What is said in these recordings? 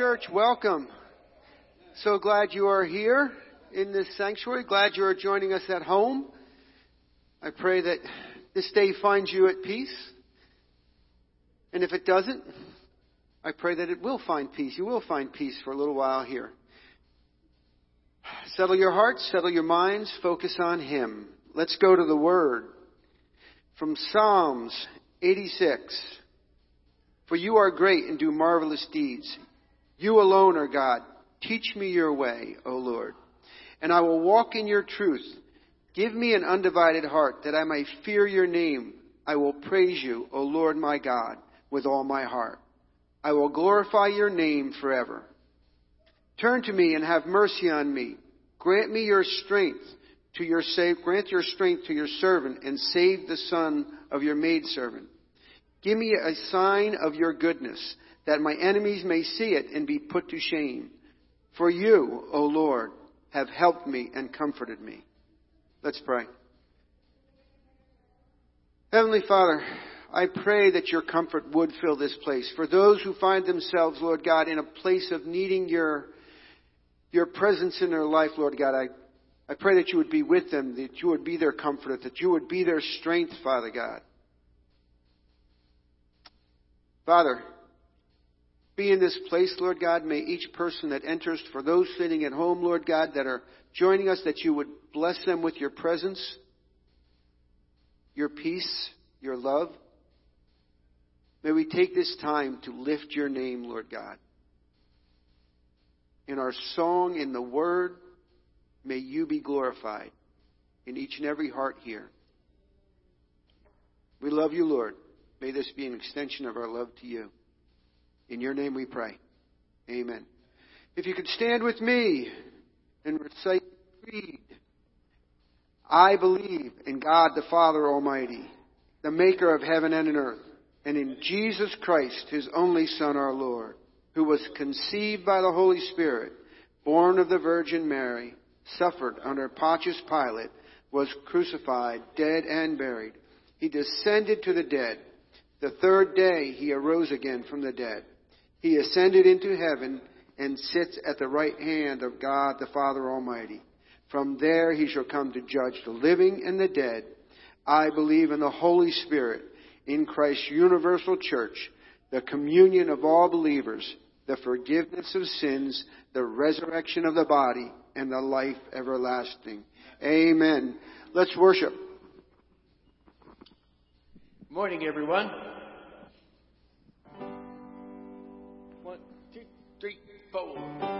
Church. Welcome. So glad you are here in this sanctuary. Glad you are joining us at home. I pray that this day finds you at peace. And if it doesn't, I pray that it will find peace. You will find peace for a little while here. Settle your hearts, settle your minds, focus on Him. Let's go to the Word. From Psalms 86. For you are great and do marvelous deeds. You alone are God. Teach me your way, O Lord, and I will walk in your truth. Give me an undivided heart that I may fear your name. I will praise you, O Lord my God, with all my heart. I will glorify your name forever. Turn to me and have mercy on me. Grant me your strength to your save, grant your strength to your servant and save the son of your maidservant. Give me a sign of your goodness that my enemies may see it and be put to shame. For you, O Lord, have helped me and comforted me. Let's pray. Heavenly Father, I pray that your comfort would fill this place. For those who find themselves, Lord God, in a place of needing your, your presence in their life, Lord God, I, I pray that you would be with them, that you would be their comforter, that you would be their strength, Father God. Father, be in this place, Lord God. May each person that enters, for those sitting at home, Lord God, that are joining us, that you would bless them with your presence, your peace, your love. May we take this time to lift your name, Lord God. In our song, in the word, may you be glorified in each and every heart here. We love you, Lord. May this be an extension of our love to you. In your name we pray. Amen. If you could stand with me and recite the creed. I believe in God the Father Almighty, the maker of heaven and earth and in Jesus Christ, his only Son, our Lord, who was conceived by the Holy Spirit, born of the Virgin Mary, suffered under Pontius Pilate, was crucified, dead, and buried. He descended to the dead. The third day he arose again from the dead. He ascended into heaven and sits at the right hand of God the Father Almighty. From there he shall come to judge the living and the dead. I believe in the Holy Spirit in Christ's universal church, the communion of all believers, the forgiveness of sins, the resurrection of the body, and the life everlasting. Amen. Let's worship. Morning, everyone. Three,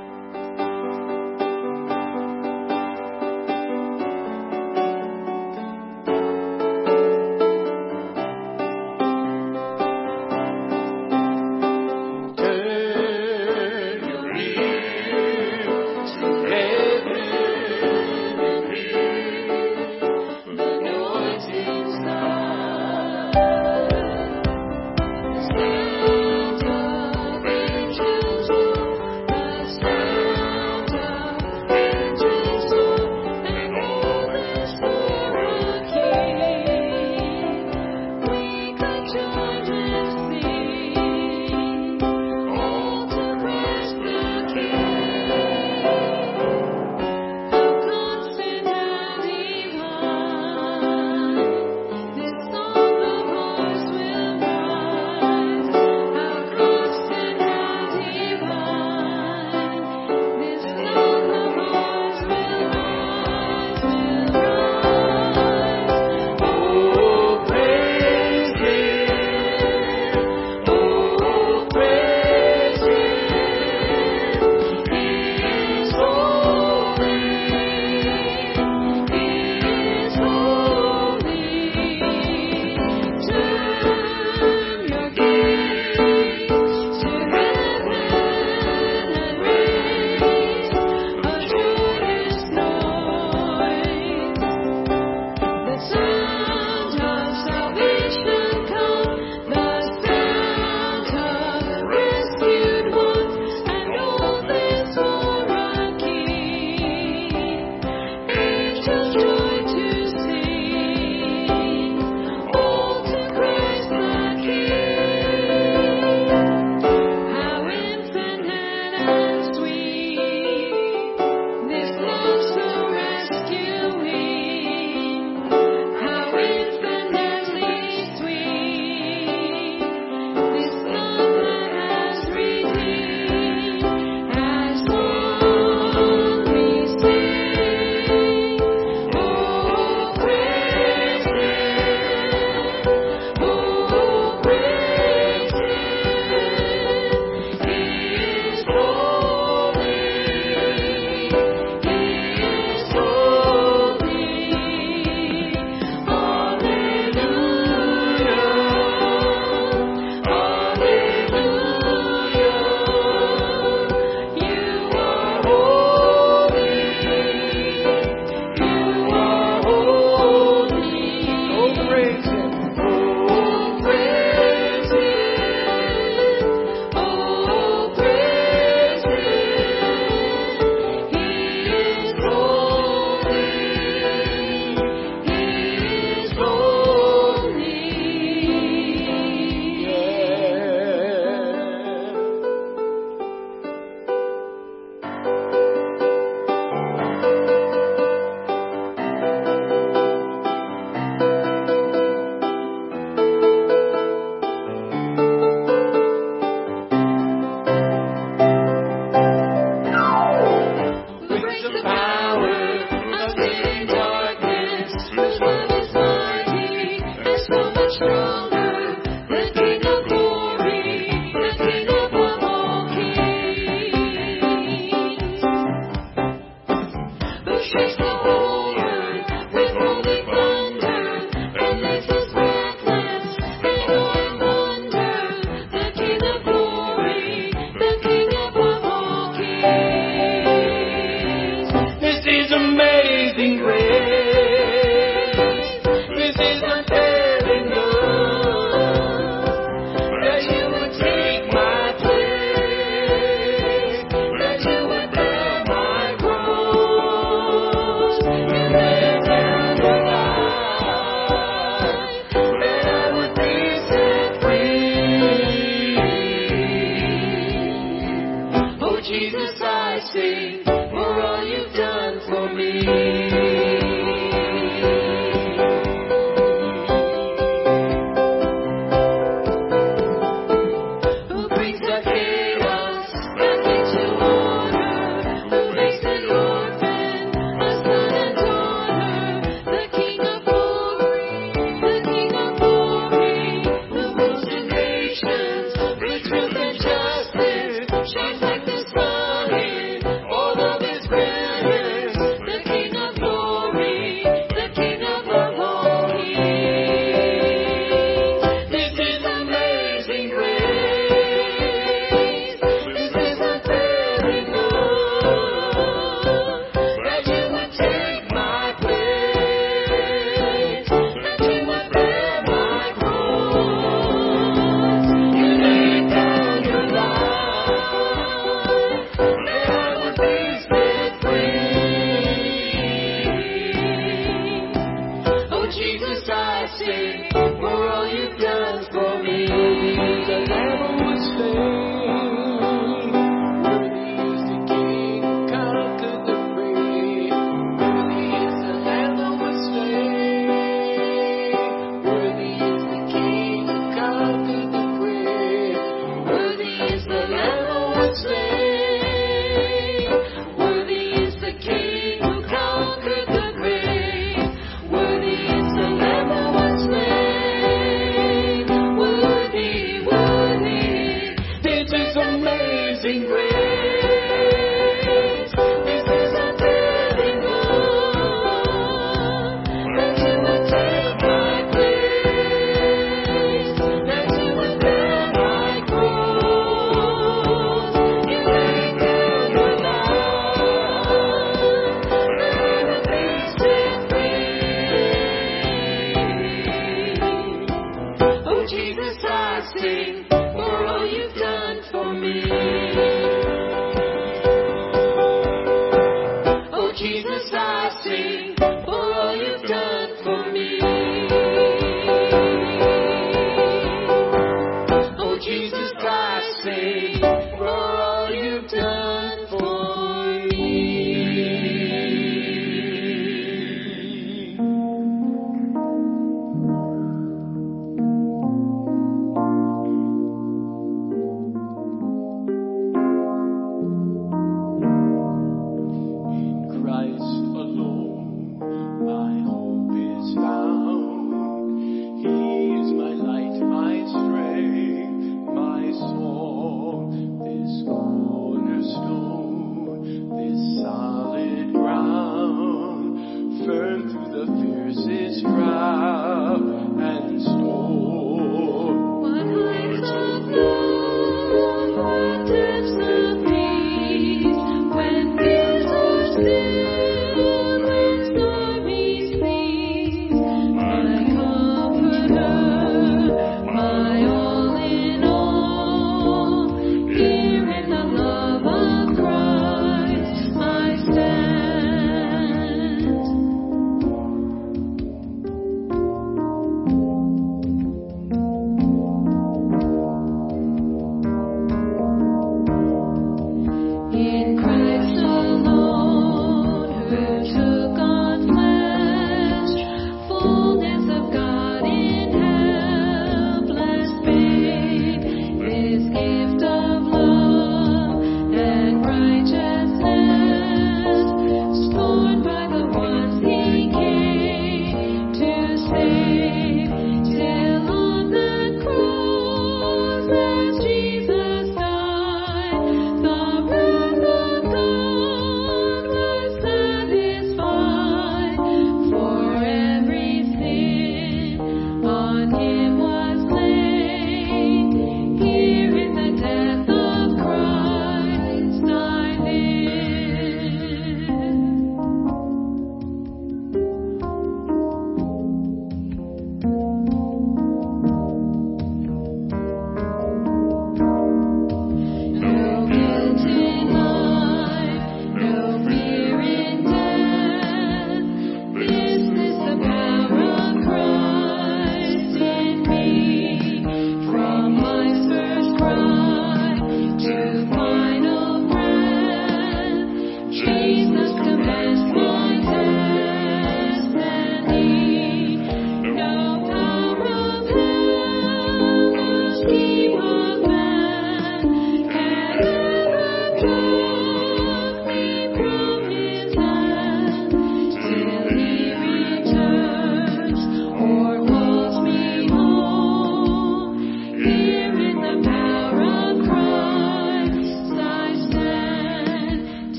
Jesus, I sing for all you've done for me.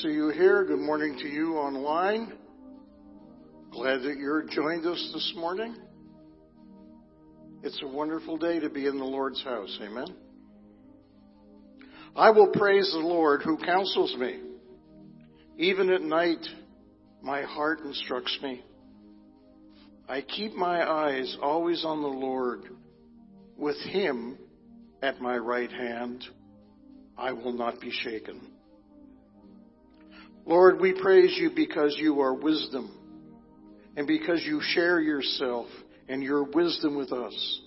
See you here. Good morning to you online. Glad that you're joined us this morning. It's a wonderful day to be in the Lord's house. Amen. I will praise the Lord who counsels me. Even at night, my heart instructs me. I keep my eyes always on the Lord. With him at my right hand, I will not be shaken. Lord, we praise you because you are wisdom and because you share yourself and your wisdom with us.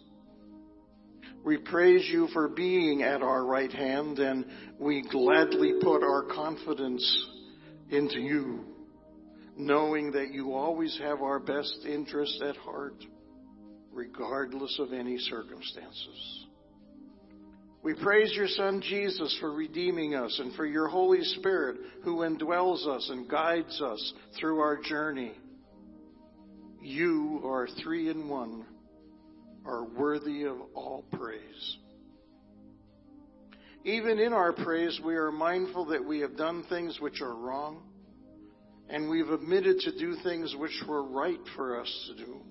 We praise you for being at our right hand and we gladly put our confidence into you, knowing that you always have our best interest at heart, regardless of any circumstances. We praise your Son Jesus for redeeming us and for your Holy Spirit who indwells us and guides us through our journey. You are three in one, are worthy of all praise. Even in our praise, we are mindful that we have done things which are wrong, and we've admitted to do things which were right for us to do.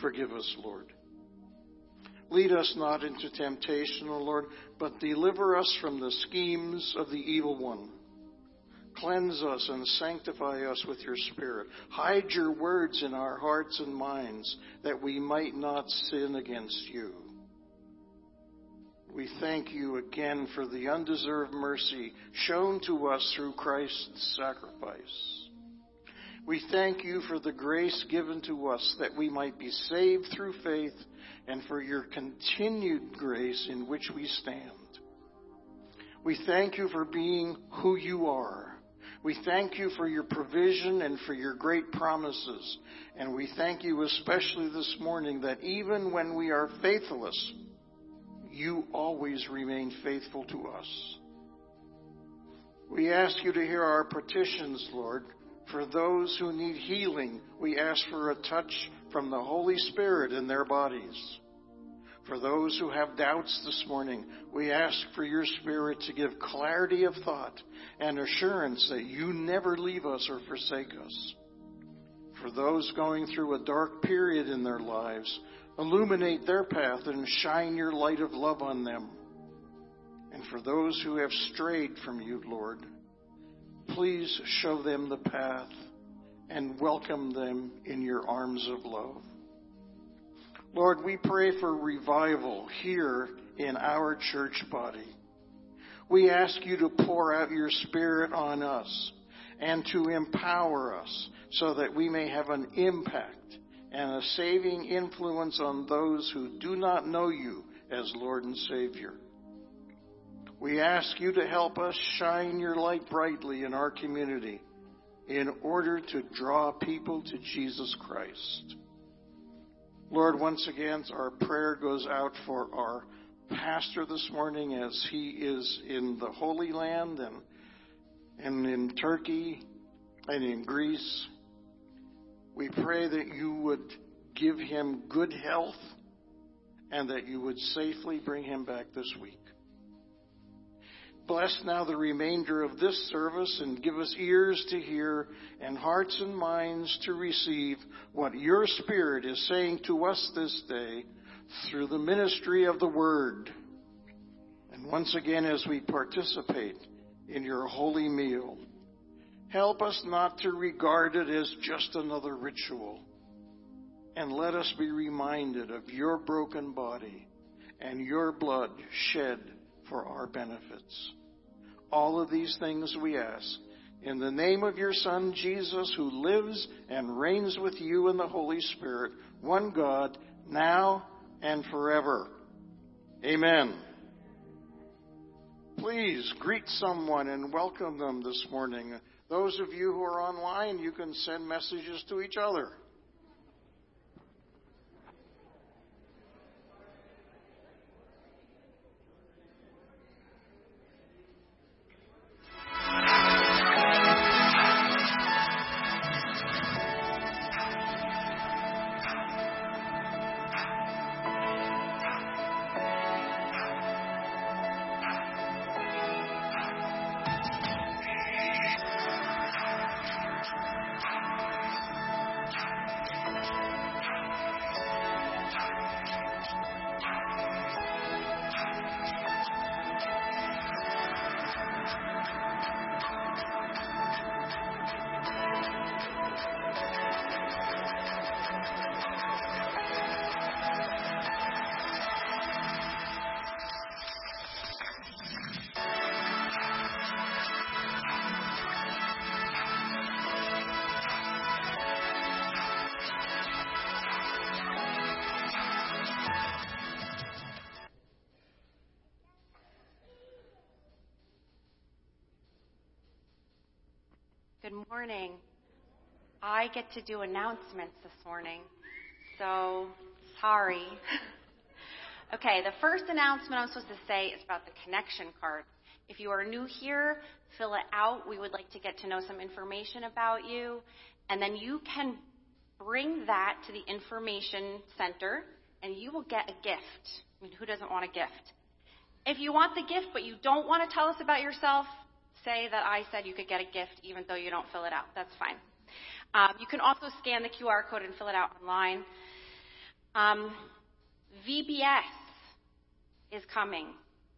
Forgive us, Lord. Lead us not into temptation, O Lord, but deliver us from the schemes of the evil one. Cleanse us and sanctify us with your Spirit. Hide your words in our hearts and minds that we might not sin against you. We thank you again for the undeserved mercy shown to us through Christ's sacrifice. We thank you for the grace given to us that we might be saved through faith and for your continued grace in which we stand. We thank you for being who you are. We thank you for your provision and for your great promises. And we thank you especially this morning that even when we are faithless, you always remain faithful to us. We ask you to hear our petitions, Lord. For those who need healing, we ask for a touch from the Holy Spirit in their bodies. For those who have doubts this morning, we ask for your Spirit to give clarity of thought and assurance that you never leave us or forsake us. For those going through a dark period in their lives, illuminate their path and shine your light of love on them. And for those who have strayed from you, Lord, please show them the path and welcome them in your arms of love. Lord, we pray for revival here in our church body. We ask you to pour out your Spirit on us and to empower us so that we may have an impact and a saving influence on those who do not know you as Lord and Savior. We ask you to help us shine your light brightly in our community in order to draw people to Jesus Christ. Lord, once again, our prayer goes out for our pastor this morning as he is in the Holy Land and, and in Turkey and in Greece. We pray that you would give him good health and that you would safely bring him back this week. Bless now the remainder of this service and give us ears to hear and hearts and minds to receive what your Spirit is saying to us this day through the ministry of the Word. And once again, as we participate in your holy meal, help us not to regard it as just another ritual. And let us be reminded of your broken body and your blood shed for our benefits. All of these things we ask. In the name of your Son, Jesus, who lives and reigns with you in the Holy Spirit, one God, now and forever. Amen. Please greet someone and welcome them this morning. Those of you who are online, you can send messages to each other. Morning. I get to do announcements this morning, so sorry. Okay, the first announcement I'm supposed to say is about the connection card. If you are new here, fill it out. We would like to get to know some information about you, and then you can bring that to the information center, and you will get a gift. I mean, who doesn't want a gift? If you want the gift but you don't want to tell us about yourself, say that I said you could get a gift even though you don't fill it out. That's fine. Um, you can also scan the QR code and fill it out online. Um, VBS is coming.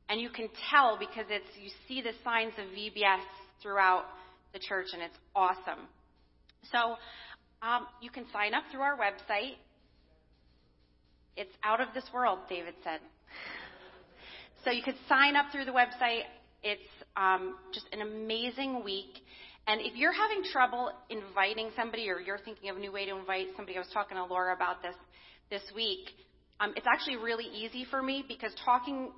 And you can tell because it's you see the signs of VBS throughout the church, and it's awesome. So um, you can sign up through our website. It's out of this world, David said. So you could sign up through the website. It's um, just an amazing week. And if you're having trouble inviting somebody, or you're thinking of a new way to invite somebody, I was talking to Laura about this this week. Um, it's actually really easy for me because talking,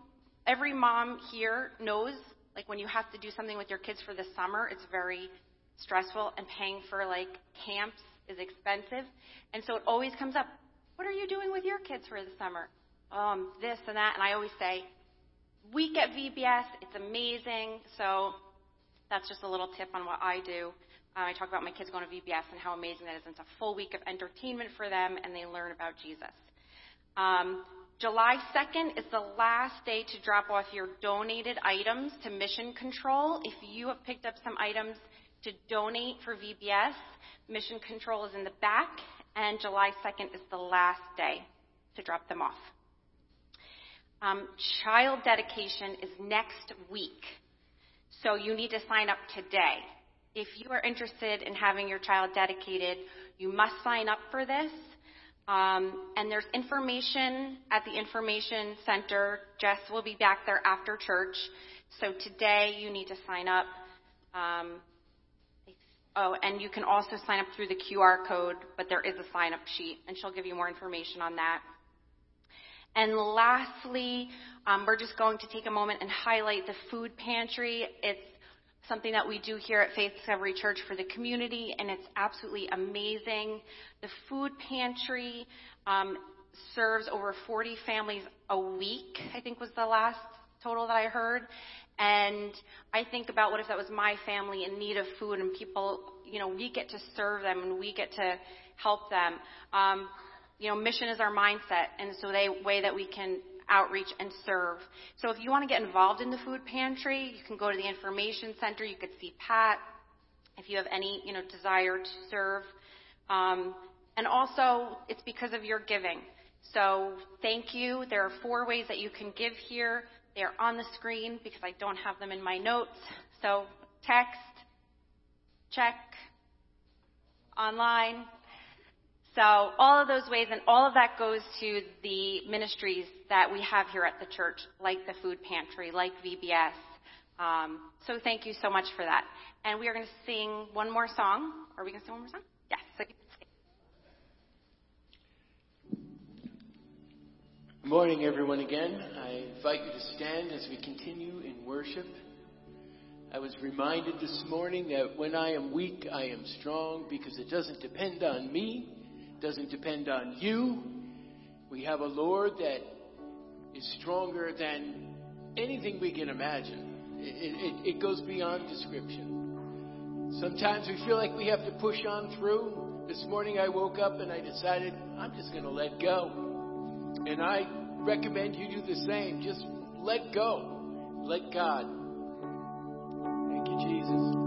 every mom here knows, like when you have to do something with your kids for the summer, it's very stressful, and paying for like camps is expensive. And so it always comes up, what are you doing with your kids for the summer? Um, this and that. And I always say, week at VBS, it's amazing. So that's just a little tip on what I do. Uh, I talk about my kids going to VBS and how amazing that is. It's a full week of entertainment for them, and they learn about Jesus. Um, July 2nd is the last day to drop off your donated items to Mission Control. If you have picked up some items to donate for VBS, Mission Control is in the back, and July 2nd is the last day to drop them off. Um, child dedication is next week, so you need to sign up today. If you are interested in having your child dedicated, you must sign up for this. Um, and there's information at the information center. Jess will be back there after church. So today you need to sign up. Um, oh, and you can also sign up through the QR code, but there is a sign up sheet, and she'll give you more information on that. And lastly, um, we're just going to take a moment and highlight the food pantry. It's something that we do here at Faith Discovery Church for the community, and it's absolutely amazing. The food pantry um, serves over 40 families a week, I think was the last total that I heard. And I think about what if that was my family in need of food and people, you know, we get to serve them and we get to help them. Um, you know, mission is our mindset, and so the way that we can outreach and serve. So if you want to get involved in the food pantry, you can go to the information center. You could see Pat if you have any, you know, desire to serve. Um, and also, it's because of your giving. So thank you. There are four ways that you can give here. They are on the screen because I don't have them in my notes. So text, check, online, so all of those ways, and all of that goes to the ministries that we have here at the church, like the food pantry, like VBS. Um, so thank you so much for that. And we are going to sing one more song. Are we going to sing one more song? Yes. Good morning, everyone, again. I invite you to stand as we continue in worship. I was reminded this morning that when I am weak, I am strong because it doesn't depend on me, doesn't depend on you. We have a Lord that is stronger than anything we can imagine. It, it, it, goes beyond description. Sometimes we feel like we have to push on through. This morning I woke up and I decided I'm just going to let go. And I recommend you do the same. Just let go. Let God. Thank you, Jesus.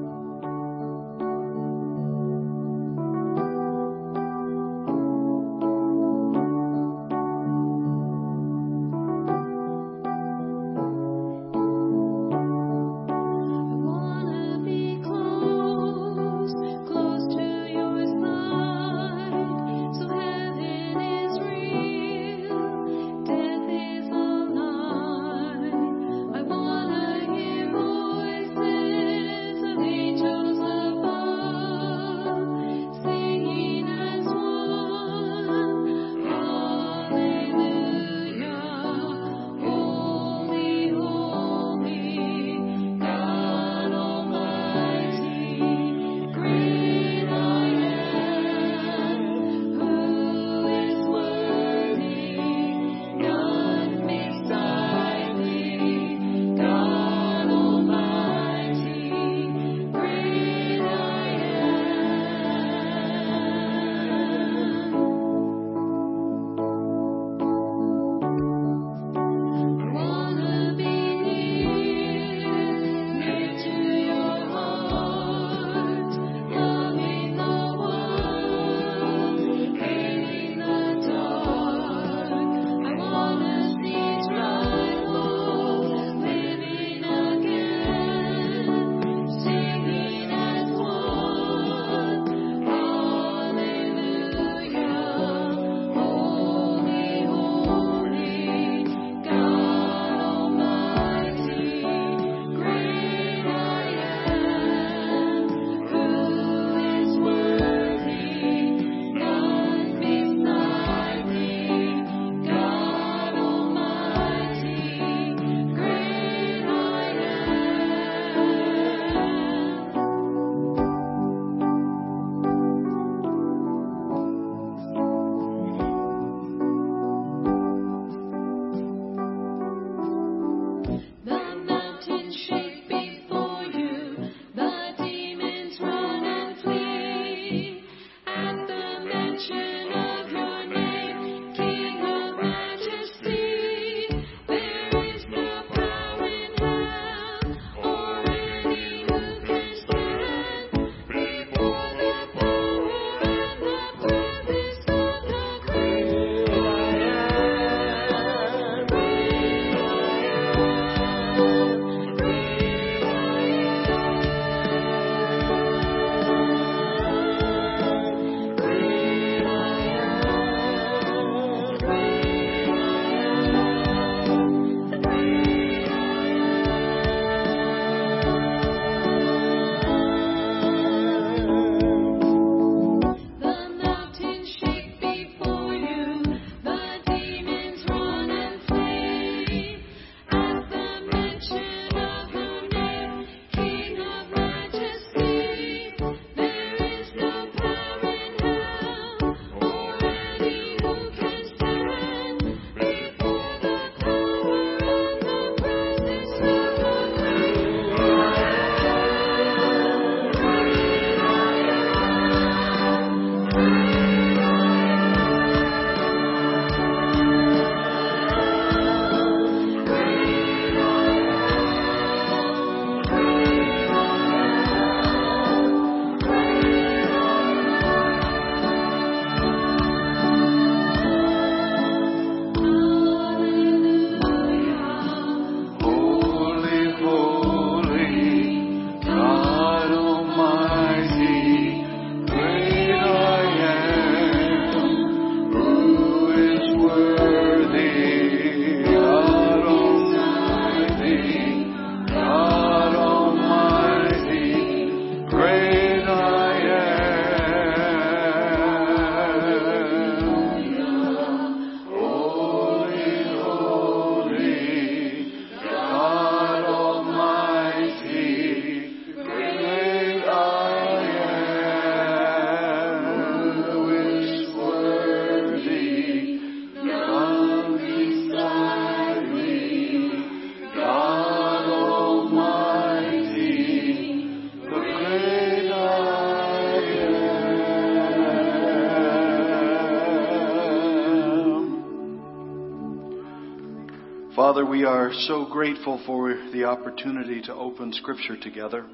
Father, we are so grateful for the opportunity to open Scripture together.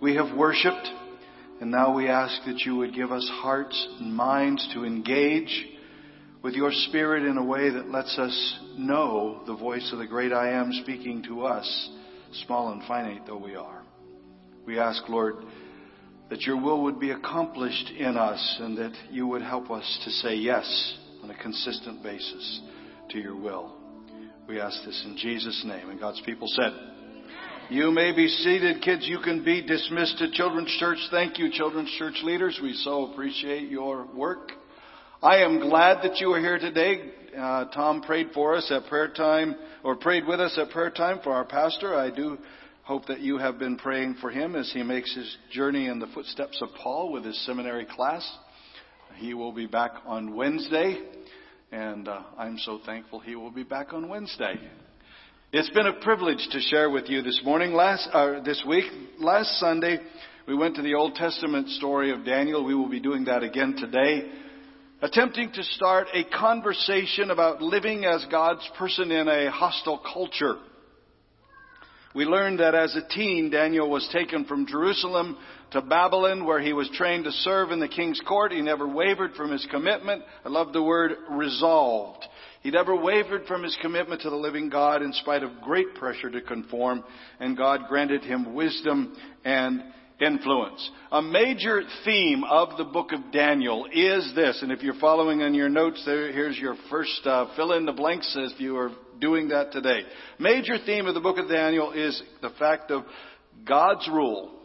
We have worshiped, and now we ask that you would give us hearts and minds to engage with your Spirit in a way that lets us know the voice of the great I am speaking to us, small and finite though we are. We ask, Lord, that your will would be accomplished in us and that you would help us to say yes on a consistent basis to your will. We ask this in Jesus' name. And God's people said, You may be seated, kids. You can be dismissed to Children's Church. Thank you, Children's Church leaders. We so appreciate your work. I am glad that you are here today. Uh, Tom prayed for us at prayer time, or prayed with us at prayer time for our pastor. I do hope that you have been praying for him as he makes his journey in the footsteps of Paul with his seminary class. He will be back on Wednesday. And uh, I'm so thankful he will be back on Wednesday. It's been a privilege to share with you this morning, last, uh, this week. Last Sunday, we went to the Old Testament story of Daniel. We will be doing that again today. Attempting to start a conversation about living as God's person in a hostile culture. We learned that as a teen, Daniel was taken from Jerusalem to Babylon, where he was trained to serve in the king's court. He never wavered from his commitment. I love the word resolved. He never wavered from his commitment to the living God in spite of great pressure to conform, and God granted him wisdom and influence. A major theme of the book of Daniel is this, and if you're following in your notes, there, here's your first uh, fill in the blanks if you are doing that today. Major theme of the book of Daniel is the fact of God's rule,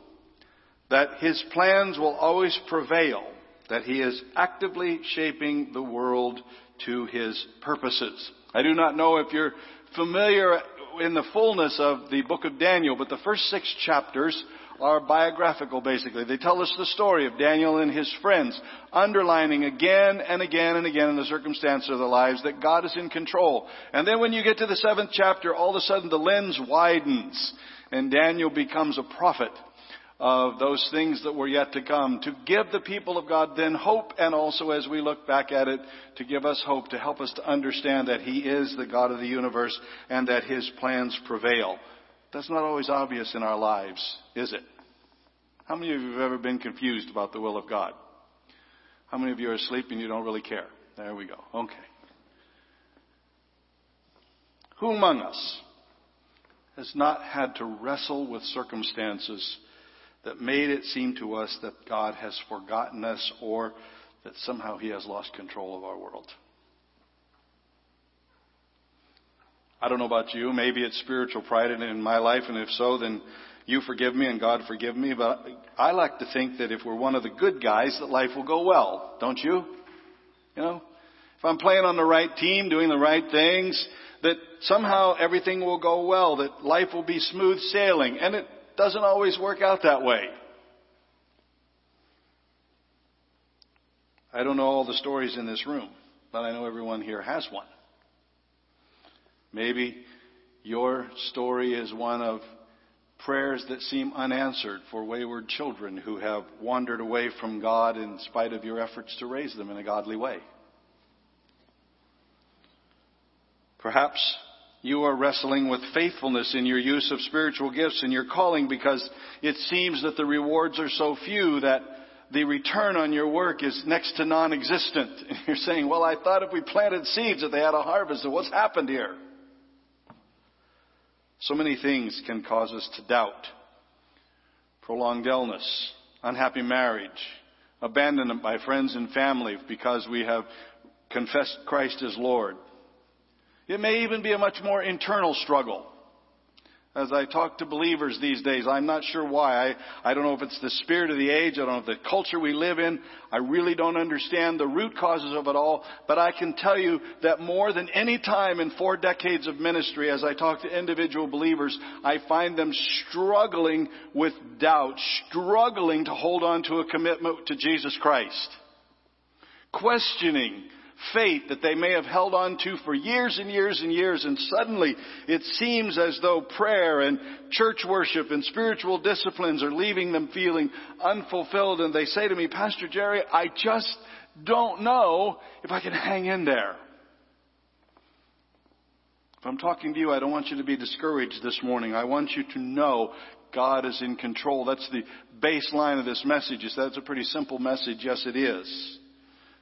that his plans will always prevail, that he is actively shaping the world to his purposes. I do not know if you're familiar in the fullness of the book of Daniel, but the first six chapters are biographical basically. They tell us the story of Daniel and his friends, underlining again and again and again in the circumstances of their lives that God is in control. And then when you get to the seventh chapter, all of a sudden the lens widens and Daniel becomes a prophet of those things that were yet to come, to give the people of God then hope, and also as we look back at it, to give us hope, to help us to understand that He is the God of the universe and that His plans prevail. That's not always obvious in our lives, is it? How many of you have ever been confused about the will of God? How many of you are asleep and you don't really care? There we go. Okay. Who among us has not had to wrestle with circumstances that made it seem to us that God has forgotten us or that somehow He has lost control of our world? I don't know about you. Maybe it's spiritual pride in my life, and if so, then you forgive me and God forgive me. But I like to think that if we're one of the good guys, that life will go well. Don't you? You know? If I'm playing on the right team, doing the right things, that somehow everything will go well, that life will be smooth sailing. And it doesn't always work out that way. I don't know all the stories in this room, but I know everyone here has one. Maybe your story is one of prayers that seem unanswered for wayward children who have wandered away from God in spite of your efforts to raise them in a godly way. Perhaps you are wrestling with faithfulness in your use of spiritual gifts and your calling because it seems that the rewards are so few that the return on your work is next to non-existent. And you're saying, well, I thought if we planted seeds that they had a harvest, so what's happened here? So many things can cause us to doubt. Prolonged illness, unhappy marriage, abandonment by friends and family because we have confessed Christ as Lord. It may even be a much more internal struggle as I talk to believers these days. I'm not sure why. I, I don't know if it's the spirit of the age. I don't know if the culture we live in. I really don't understand the root causes of it all. But I can tell you that more than any time in four decades of ministry, as I talk to individual believers, I find them struggling with doubt, struggling to hold on to a commitment to Jesus Christ. Questioning faith that they may have held on to for years and years and years, and suddenly it seems as though prayer and church worship and spiritual disciplines are leaving them feeling unfulfilled, and they say to me, Pastor Jerry, I just don't know if I can hang in there. If I'm talking to you, I don't want you to be discouraged this morning. I want you to know God is in control. That's the baseline of this message. It's a pretty simple message. Yes, it is.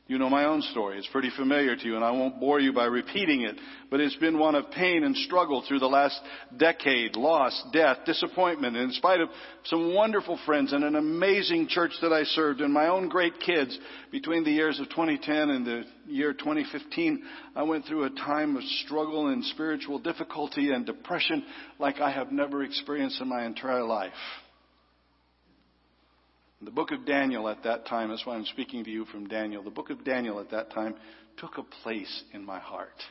You know my own story. It's pretty familiar to you, and I won't bore you by repeating it. But it's been one of pain and struggle through the last decade loss, death, disappointment. And in spite of some wonderful friends and an amazing church that I served, and my own great kids, between the years of 2010 and the year 2015, I went through a time of struggle and spiritual difficulty and depression like I have never experienced in my entire life. The book of Daniel at that time, that's why I'm speaking to you from Daniel, the book of Daniel at that time took a place in my heart.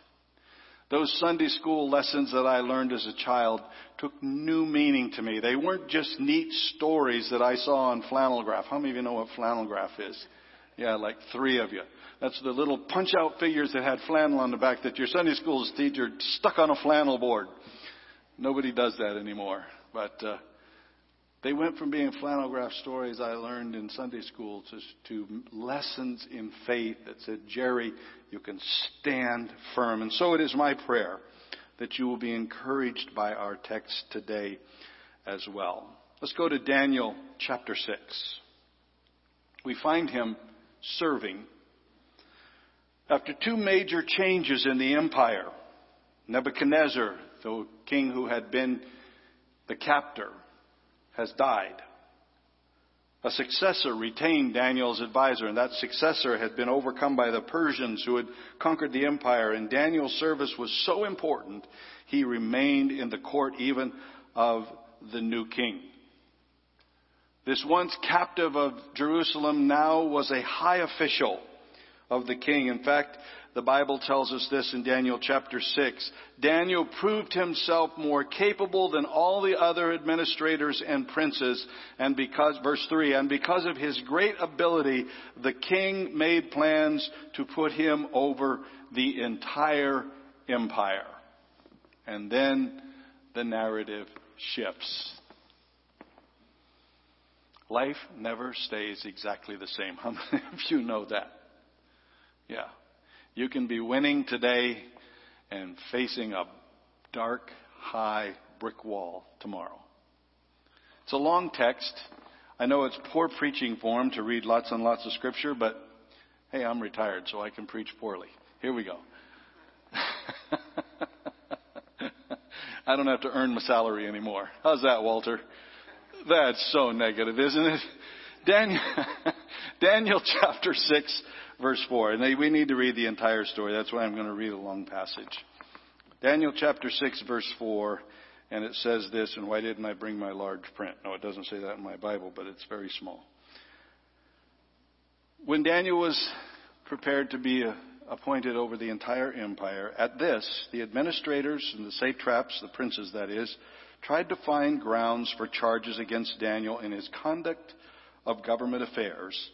Those Sunday school lessons that I learned as a child took new meaning to me. They weren't just neat stories that I saw on flannel graph. How many of you know what flannel graph is? Yeah, like three of you. That's the little punch out figures that had flannel on the back that your Sunday school teacher stuck on a flannel board. Nobody does that anymore. But uh, they went from being flannel graph stories I learned in Sunday school to, to lessons in faith that said, Jerry, you can stand firm. And so it is my prayer that you will be encouraged by our text today as well. Let's go to Daniel chapter 6. We find him serving. After two major changes in the empire, Nebuchadnezzar, the king who had been the captor, has died. A successor retained Daniel's advisor, and that successor had been overcome by the Persians who had conquered the empire, and Daniel's service was so important, he remained in the court even of the new king. This once captive of Jerusalem now was a high official of the king. In fact, the Bible tells us this in Daniel chapter 6. Daniel proved himself more capable than all the other administrators and princes, and because, verse 3, and because of his great ability, the king made plans to put him over the entire empire. And then the narrative shifts. Life never stays exactly the same. How many of you know that? Yeah. You can be winning today and facing a dark, high brick wall tomorrow. It's a long text. I know it's poor preaching form to read lots and lots of scripture, but hey, I'm retired, so I can preach poorly. Here we go. I don't have to earn my salary anymore. How's that, Walter? That's so negative, isn't it? Daniel, Daniel chapter 6, verse 4. And we need to read the entire story. That's why I'm going to read a long passage. Daniel chapter 6, verse 4. And it says this, and why didn't I bring my large print? No, it doesn't say that in my Bible, but it's very small. When Daniel was prepared to be uh, appointed over the entire empire, at this, the administrators and the satraps, the princes that is, tried to find grounds for charges against Daniel in his conduct of government affairs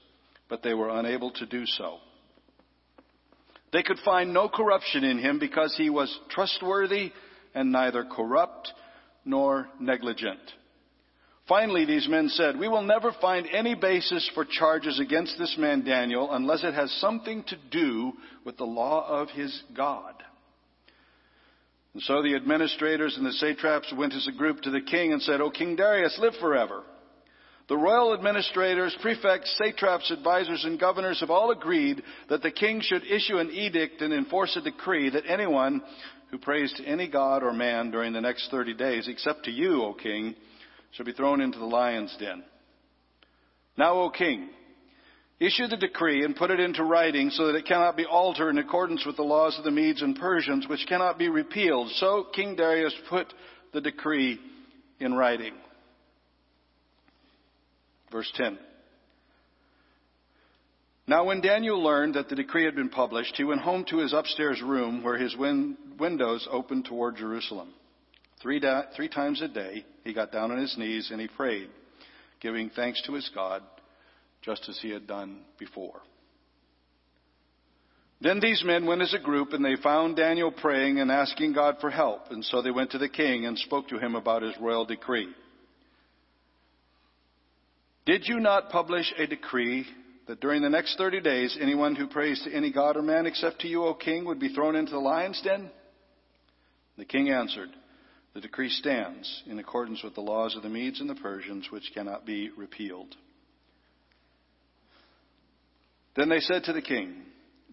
but they were unable to do so. They could find no corruption in him because he was trustworthy and neither corrupt nor negligent. Finally, these men said, We will never find any basis for charges against this man Daniel unless it has something to do with the law of his God. And so the administrators and the satraps went as a group to the king and said, O King Darius, live forever. The royal administrators, prefects, satraps, advisors, and governors have all agreed that the king should issue an edict and enforce a decree that anyone who prays to any god or man during the next 30 days, except to you, O king, shall be thrown into the lion's den. Now, O king, issue the decree and put it into writing so that it cannot be altered in accordance with the laws of the Medes and Persians, which cannot be repealed. So King Darius put the decree in writing. Verse 10. Now, when Daniel learned that the decree had been published, he went home to his upstairs room where his win- windows opened toward Jerusalem. Three, da- three times a day, he got down on his knees and he prayed, giving thanks to his God, just as he had done before. Then these men went as a group and they found Daniel praying and asking God for help. And so they went to the king and spoke to him about his royal decree. Did you not publish a decree that during the next 30 days, anyone who prays to any god or man except to you, O king, would be thrown into the lion's den? The king answered, The decree stands in accordance with the laws of the Medes and the Persians, which cannot be repealed. Then they said to the king,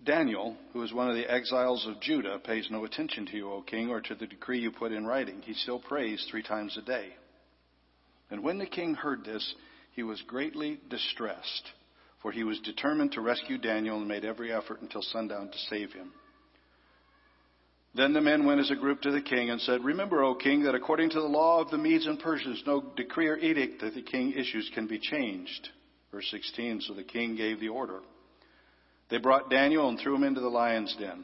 Daniel, who is one of the exiles of Judah, pays no attention to you, O king, or to the decree you put in writing. He still prays three times a day. And when the king heard this, he was greatly distressed, for he was determined to rescue Daniel and made every effort until sundown to save him. Then the men went as a group to the king and said, Remember, O king, that according to the law of the Medes and Persians, no decree or edict that the king issues can be changed. Verse 16, so the king gave the order. They brought Daniel and threw him into the lion's den.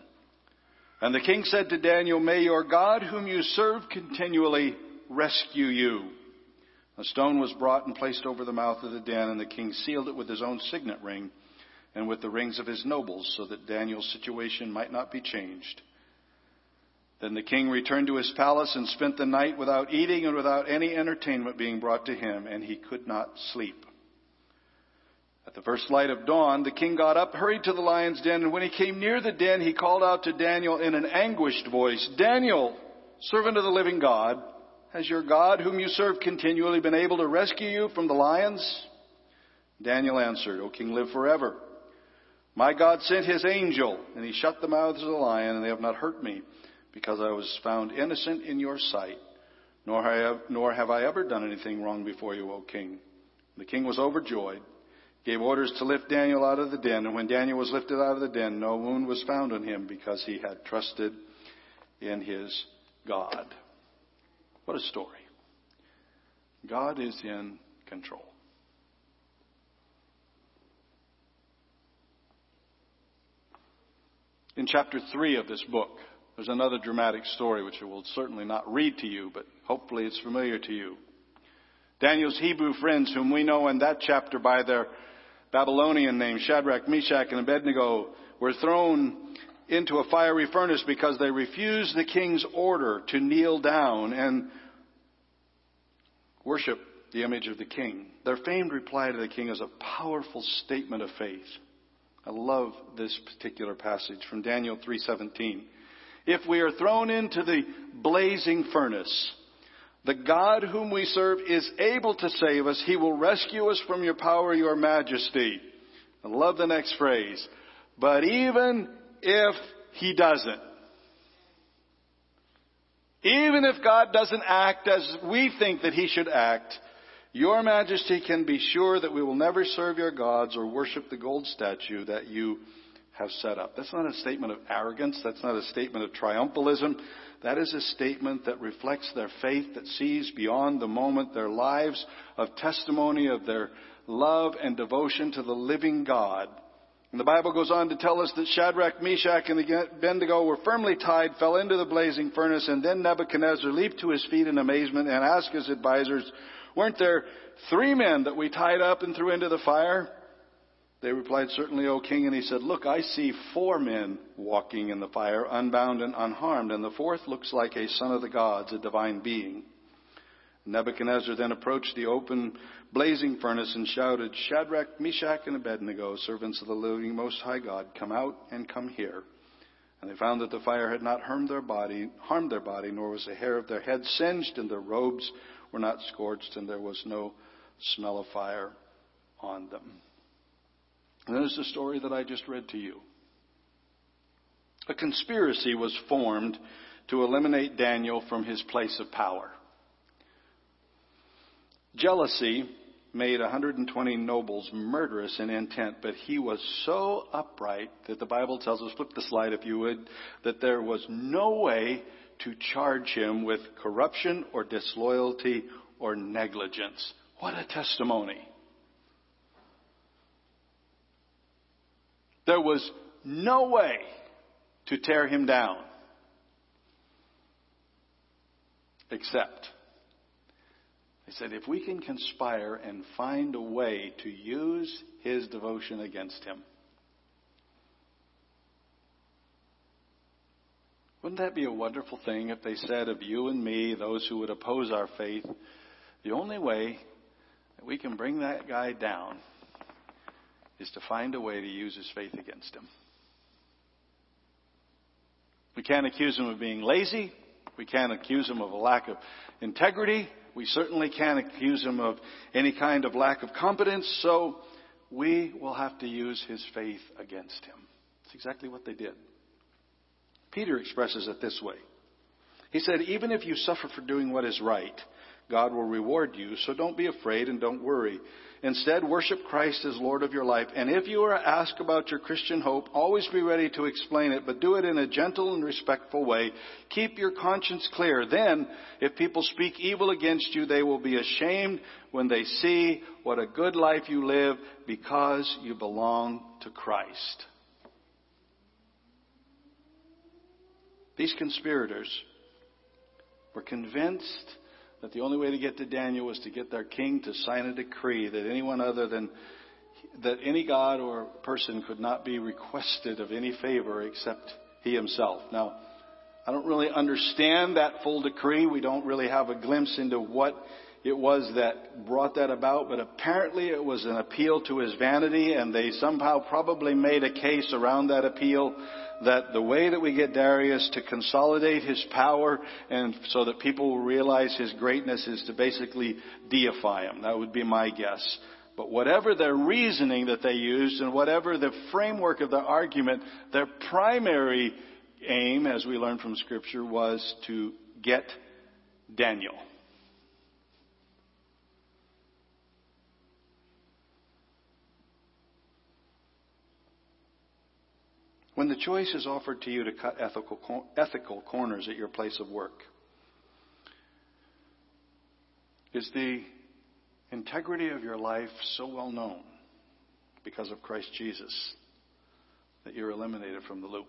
And the king said to Daniel, May your God, whom you serve continually, rescue you. A stone was brought and placed over the mouth of the den, and the king sealed it with his own signet ring and with the rings of his nobles, so that Daniel's situation might not be changed. Then the king returned to his palace and spent the night without eating and without any entertainment being brought to him, and he could not sleep. At the first light of dawn, the king got up, hurried to the lion's den, and when he came near the den, he called out to Daniel in an anguished voice, Daniel, servant of the living God, has your God, whom you serve continually, been able to rescue you from the lions? Daniel answered, O king, live forever. My God sent his angel, and he shut the mouths of the lion, and they have not hurt me because I was found innocent in your sight, nor have, nor have I ever done anything wrong before you, O king. The king was overjoyed, gave orders to lift Daniel out of the den, and when Daniel was lifted out of the den, no wound was found on him because he had trusted in his God. What a story. God is in control. In chapter 3 of this book, there's another dramatic story which I will certainly not read to you, but hopefully it's familiar to you. Daniel's Hebrew friends, whom we know in that chapter by their Babylonian names, Shadrach, Meshach, and Abednego, were thrown into a fiery furnace because they refused the king's order to kneel down and worship the image of the king. Their famed reply to the king is a powerful statement of faith. I love this particular passage from Daniel 3:17. If we are thrown into the blazing furnace, the God whom we serve is able to save us. He will rescue us from your power, your majesty. I love the next phrase. But even if he doesn't, even if God doesn't act as we think that he should act, your majesty can be sure that we will never serve your gods or worship the gold statue that you have set up. That's not a statement of arrogance. That's not a statement of triumphalism. That is a statement that reflects their faith, that sees beyond the moment their lives of testimony of their love and devotion to the living God. And the Bible goes on to tell us that Shadrach, Meshach, and Abednego were firmly tied, fell into the blazing furnace, and then Nebuchadnezzar leaped to his feet in amazement and asked his advisors, Weren't there three men that we tied up and threw into the fire? They replied, Certainly, O king. And he said, Look, I see four men walking in the fire, unbound and unharmed, and the fourth looks like a son of the gods, a divine being. Nebuchadnezzar then approached the open, blazing furnace and shouted, Shadrach, Meshach, and Abednego, servants of the living Most High God, come out and come here. And they found that the fire had not harmed their body, harmed their body, nor was a hair of their head singed, and their robes were not scorched, and there was no smell of fire on them. And there's the story that I just read to you. A conspiracy was formed to eliminate Daniel from his place of power. Jealousy made 120 nobles murderous in intent, but he was so upright that the Bible tells us, flip the slide if you would, that there was no way to charge him with corruption or disloyalty or negligence. What a testimony. There was no way to tear him down except they said if we can conspire and find a way to use his devotion against him. Wouldn't that be a wonderful thing if they said of you and me, those who would oppose our faith, the only way that we can bring that guy down is to find a way to use his faith against him. We can't accuse him of being lazy. We can't accuse him of a lack of integrity. We certainly can't accuse him of any kind of lack of competence. So we will have to use his faith against him. That's exactly what they did. Peter expresses it this way. He said, even if you suffer for doing what is right, God will reward you, so don't be afraid and don't worry. Instead, worship Christ as Lord of your life. And if you are asked about your Christian hope, always be ready to explain it, but do it in a gentle and respectful way. Keep your conscience clear. Then, if people speak evil against you, they will be ashamed when they see what a good life you live because you belong to Christ. These conspirators were convinced that the only way to get to Daniel was to get their king to sign a decree that anyone other than that any god or person could not be requested of any favor except he himself. Now, I don't really understand that full decree. We don't really have a glimpse into what it was that brought that about, but apparently it was an appeal to his vanity, and they somehow probably made a case around that appeal that the way that we get Darius to consolidate his power and so that people will realize his greatness is to basically deify him. That would be my guess. But whatever their reasoning that they used and whatever the framework of the argument, their primary aim, as we learn from Scripture, was to get Daniel. When the choice is offered to you to cut ethical, ethical corners at your place of work, is the integrity of your life so well known because of Christ Jesus that you're eliminated from the loop?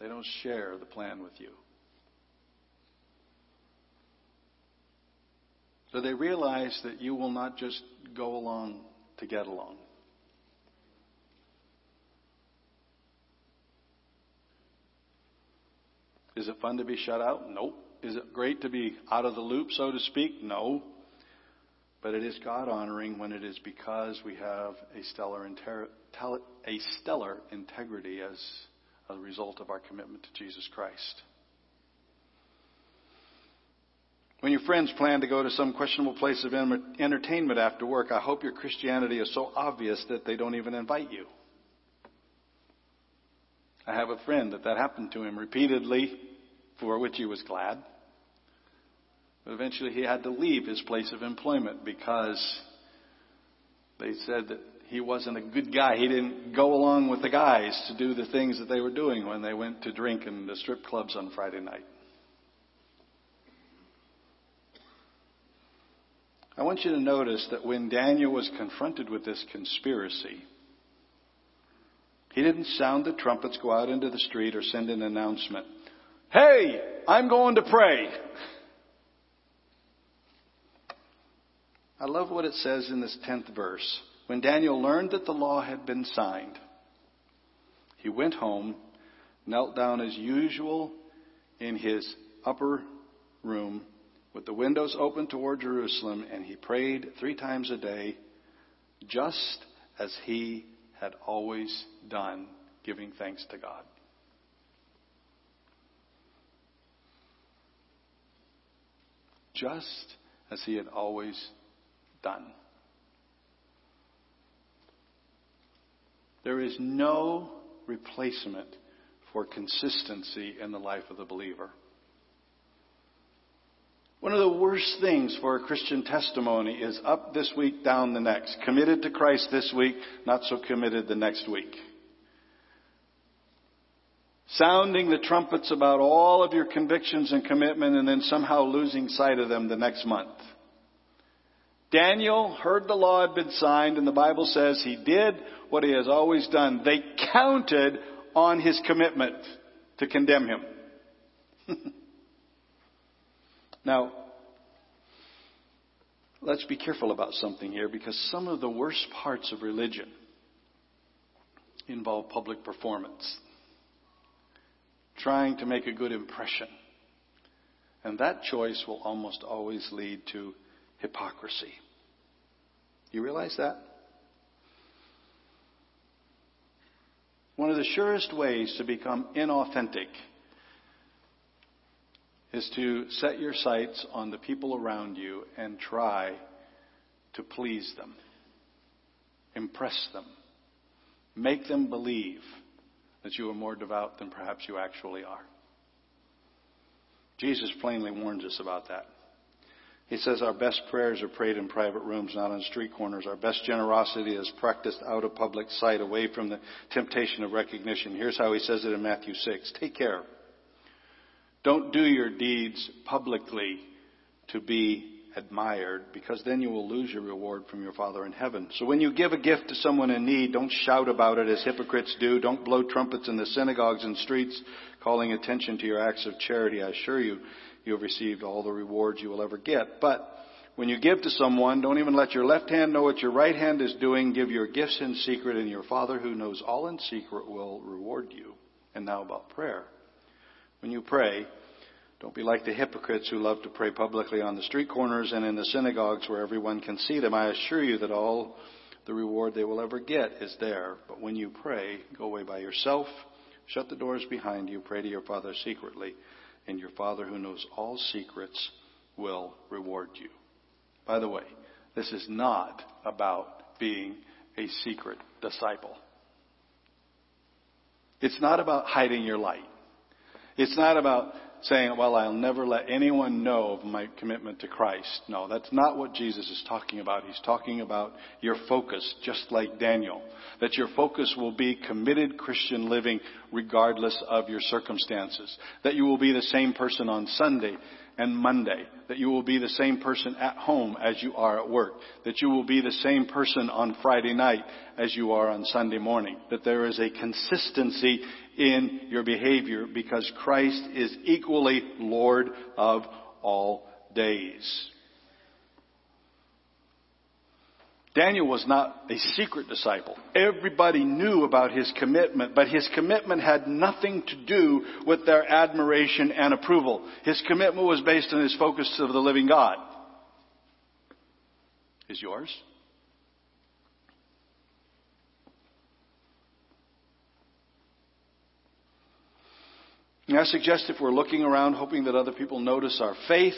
They don't share the plan with you. So they realize that you will not just go along to get along. Is it fun to be shut out? Nope. Is it great to be out of the loop, so to speak? No. But it is God honoring when it is because we have a stellar, inter- a stellar integrity as a result of our commitment to Jesus Christ. When your friends plan to go to some questionable place of entertainment after work, I hope your Christianity is so obvious that they don't even invite you. I have a friend that that happened to him repeatedly, for which he was glad. But eventually he had to leave his place of employment because they said that he wasn't a good guy. He didn't go along with the guys to do the things that they were doing when they went to drink in the strip clubs on Friday night. I want you to notice that when Daniel was confronted with this conspiracy, he didn't sound the trumpets, go out into the street, or send an announcement. Hey, I'm going to pray. I love what it says in this 10th verse. When Daniel learned that the law had been signed, he went home, knelt down as usual in his upper room with the windows open toward Jerusalem, and he prayed three times a day, just as he had always done, giving thanks to God. Just as he had always done. There is no replacement for consistency in the life of the believer. One of the worst things for a Christian testimony is up this week, down the next. Committed to Christ this week, not so committed the next week. Sounding the trumpets about all of your convictions and commitment and then somehow losing sight of them the next month. Daniel heard the law had been signed and the Bible says he did what he has always done. They counted on his commitment to condemn him. Now, let's be careful about something here because some of the worst parts of religion involve public performance, trying to make a good impression. And that choice will almost always lead to hypocrisy. You realize that? One of the surest ways to become inauthentic is to set your sights on the people around you and try to please them, impress them, make them believe that you are more devout than perhaps you actually are. Jesus plainly warns us about that. He says our best prayers are prayed in private rooms, not on street corners. Our best generosity is practiced out of public sight, away from the temptation of recognition. Here's how he says it in Matthew 6. Take care. Don't do your deeds publicly to be admired, because then you will lose your reward from your Father in heaven. So when you give a gift to someone in need, don't shout about it as hypocrites do. Don't blow trumpets in the synagogues and streets, calling attention to your acts of charity. I assure you, you have received all the rewards you will ever get. But when you give to someone, don't even let your left hand know what your right hand is doing. Give your gifts in secret, and your Father who knows all in secret will reward you. And now about prayer. When you pray, don't be like the hypocrites who love to pray publicly on the street corners and in the synagogues where everyone can see them. I assure you that all the reward they will ever get is there. But when you pray, go away by yourself, shut the doors behind you, pray to your Father secretly and your Father who knows all secrets will reward you. By the way, this is not about being a secret disciple. It's not about hiding your light. It's not about saying, well, I'll never let anyone know of my commitment to Christ. No, that's not what Jesus is talking about. He's talking about your focus, just like Daniel. That your focus will be committed Christian living regardless of your circumstances. That you will be the same person on Sunday and Monday. That you will be the same person at home as you are at work. That you will be the same person on Friday night as you are on Sunday morning. That there is a consistency in your behavior because Christ is equally Lord of all days. Daniel was not a secret disciple. Everybody knew about his commitment, but his commitment had nothing to do with their admiration and approval. His commitment was based on his focus of the living God. Is yours? And I suggest if we're looking around hoping that other people notice our faith,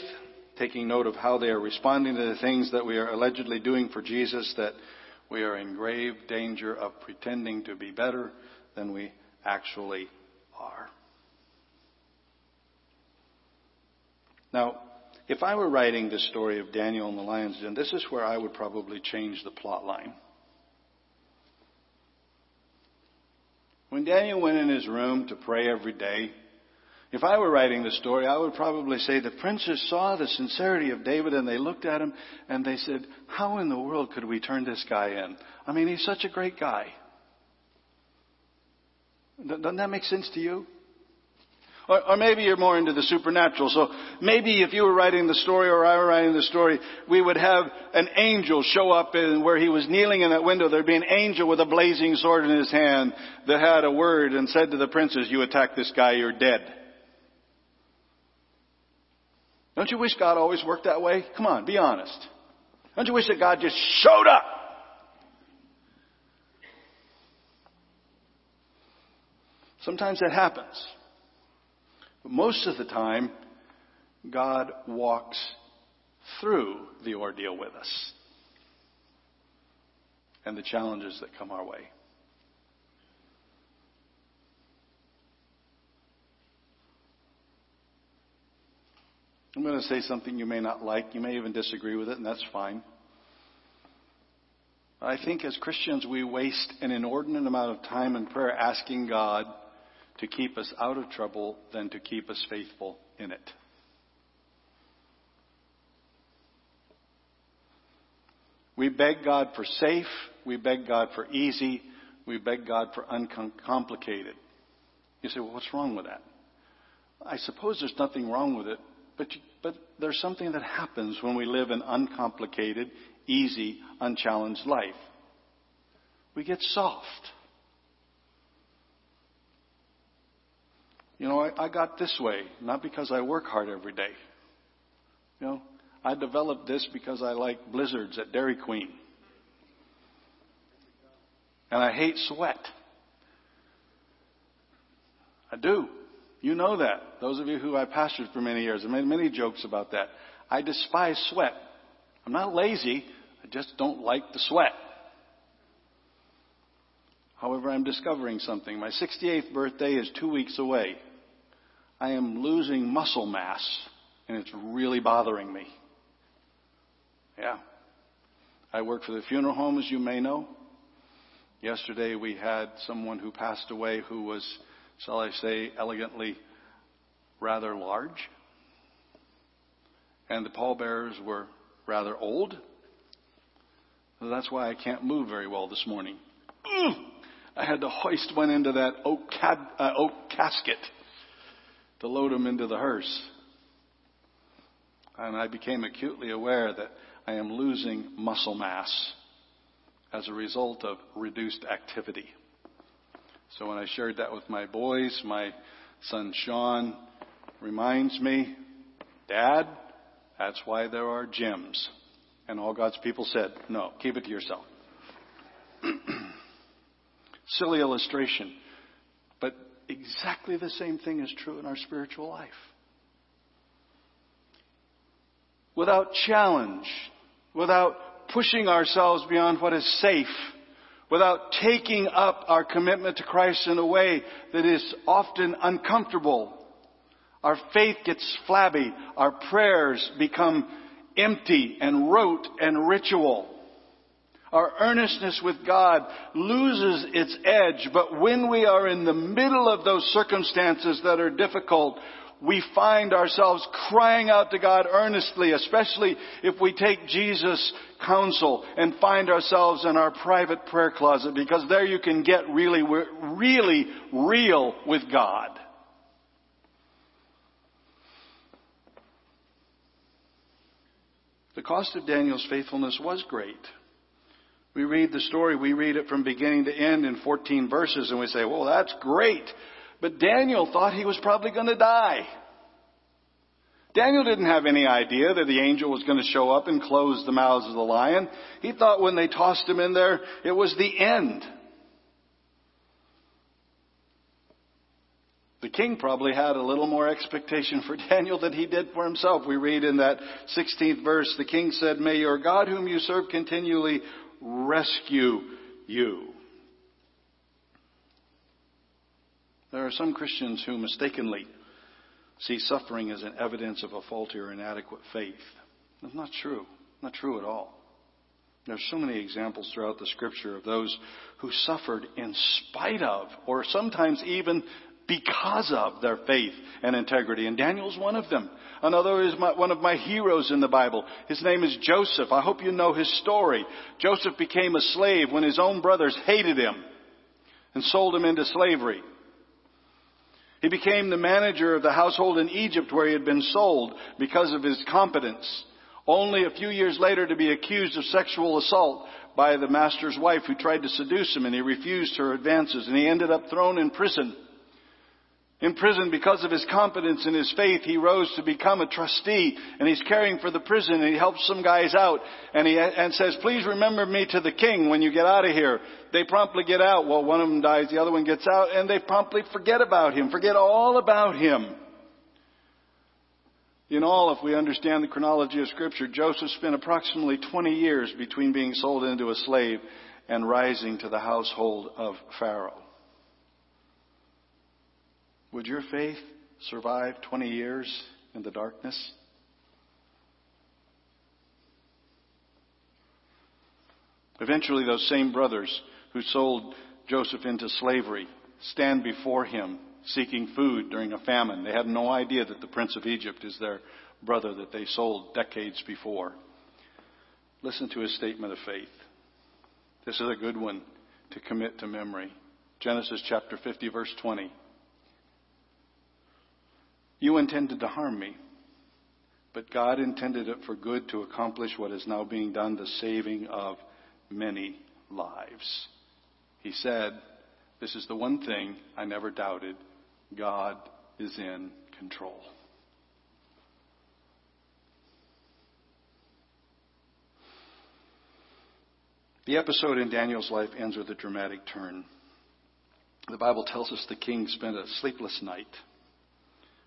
taking note of how they are responding to the things that we are allegedly doing for Jesus, that we are in grave danger of pretending to be better than we actually are. Now, if I were writing the story of Daniel and the lion's den, this is where I would probably change the plot line. When Daniel went in his room to pray every day, if I were writing the story, I would probably say the princes saw the sincerity of David and they looked at him and they said, How in the world could we turn this guy in? I mean, he's such a great guy. Doesn't that make sense to you? Or, or, maybe you're more into the supernatural. So maybe if you were writing the story or I were writing the story, we would have an angel show up in where he was kneeling in that window. There'd be an angel with a blazing sword in his hand that had a word and said to the princes, you attack this guy, you're dead. Don't you wish God always worked that way? Come on, be honest. Don't you wish that God just showed up? Sometimes that happens. But most of the time, God walks through the ordeal with us and the challenges that come our way. I'm going to say something you may not like. You may even disagree with it, and that's fine. I think as Christians, we waste an inordinate amount of time in prayer asking God to keep us out of trouble than to keep us faithful in it. We beg God for safe. We beg God for easy. We beg God for uncomplicated. You say, well, what's wrong with that? I suppose there's nothing wrong with it but, but there's something that happens when we live an uncomplicated, easy, unchallenged life. We get soft. You know, I, I got this way, not because I work hard every day. You know, I developed this because I like blizzards at Dairy Queen. And I hate sweat. I do. You know that. Those of you who I pastored for many years, I made many jokes about that. I despise sweat. I'm not lazy. I just don't like the sweat. However, I'm discovering something. My 68th birthday is two weeks away. I am losing muscle mass, and it's really bothering me. Yeah. I work for the funeral home, as you may know. Yesterday we had someone who passed away who was, shall I say, elegantly rather large. And the pallbearers were rather old. That's why I can't move very well this morning. I had to hoist one into that oak, cab, uh, oak casket to load him into the hearse. And I became acutely aware that I am losing muscle mass as a result of reduced activity. So when I shared that with my boys, my son Sean reminds me, Dad, that's why there are gyms. And all God's people said, no, keep it to yourself. Silly illustration. But exactly the same thing is true in our spiritual life. Without challenge, without pushing ourselves beyond what is safe, without taking up our commitment to Christ in a way that is often uncomfortable, our faith gets flabby, our prayers become empty and rote and ritual. Our earnestness with God loses its edge, but when we are in the middle of those circumstances that are difficult, we find ourselves crying out to God earnestly, especially if we take Jesus' counsel and find ourselves in our private prayer closet, because there you can get really, really real with God. The cost of Daniel's faithfulness was great. We read the story, we read it from beginning to end in 14 verses, and we say, well, that's great. But Daniel thought he was probably going to die. Daniel didn't have any idea that the angel was going to show up and close the mouths of the lion. He thought when they tossed him in there, it was the end. The king probably had a little more expectation for Daniel than he did for himself. We read in that 16th verse, the king said, May your God whom you serve continually rescue you. There are some Christians who mistakenly see suffering as an evidence of a faulty or inadequate faith. That's not true. Not true at all. There's so many examples throughout the scripture of those who suffered in spite of, or sometimes even because of their faith and integrity. And Daniel's one of them. Another is my, one of my heroes in the Bible. His name is Joseph. I hope you know his story. Joseph became a slave when his own brothers hated him and sold him into slavery. He became the manager of the household in Egypt where he had been sold because of his competence. Only a few years later to be accused of sexual assault by the master's wife who tried to seduce him and he refused her advances and he ended up thrown in prison. In prison, because of his confidence in his faith, he rose to become a trustee, and he's caring for the prison, and he helps some guys out, and he and says, "Please remember me to the king when you get out of here." They promptly get out. Well, one of them dies, the other one gets out, and they promptly forget about him, forget all about him. In all, if we understand the chronology of Scripture, Joseph spent approximately 20 years between being sold into a slave and rising to the household of Pharaoh. Would your faith survive 20 years in the darkness? Eventually, those same brothers who sold Joseph into slavery stand before him seeking food during a famine. They had no idea that the Prince of Egypt is their brother that they sold decades before. Listen to his statement of faith. This is a good one to commit to memory. Genesis chapter 50, verse 20. You intended to harm me, but God intended it for good to accomplish what is now being done, the saving of many lives. He said, This is the one thing I never doubted God is in control. The episode in Daniel's life ends with a dramatic turn. The Bible tells us the king spent a sleepless night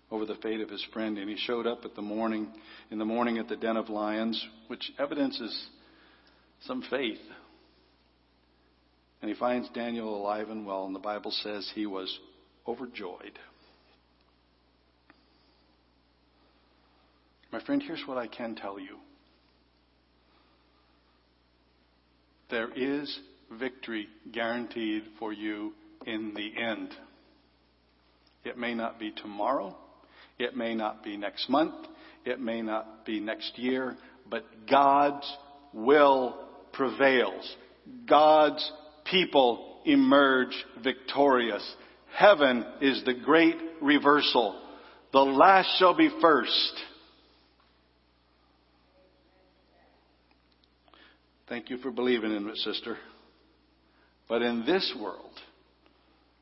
over the fate of his friend, and he showed up at the morning in the morning at the den of lions, which evidences some faith. And he finds Daniel alive and well, and the Bible says he was overjoyed. My friend, here's what I can tell you. There is victory guaranteed for you in the end. It may not be tomorrow. It may not be next month. It may not be next year. But God's will prevails. God's people emerge victorious. Heaven is the great reversal. The last shall be first. Thank you for believing in it, sister. But in this world,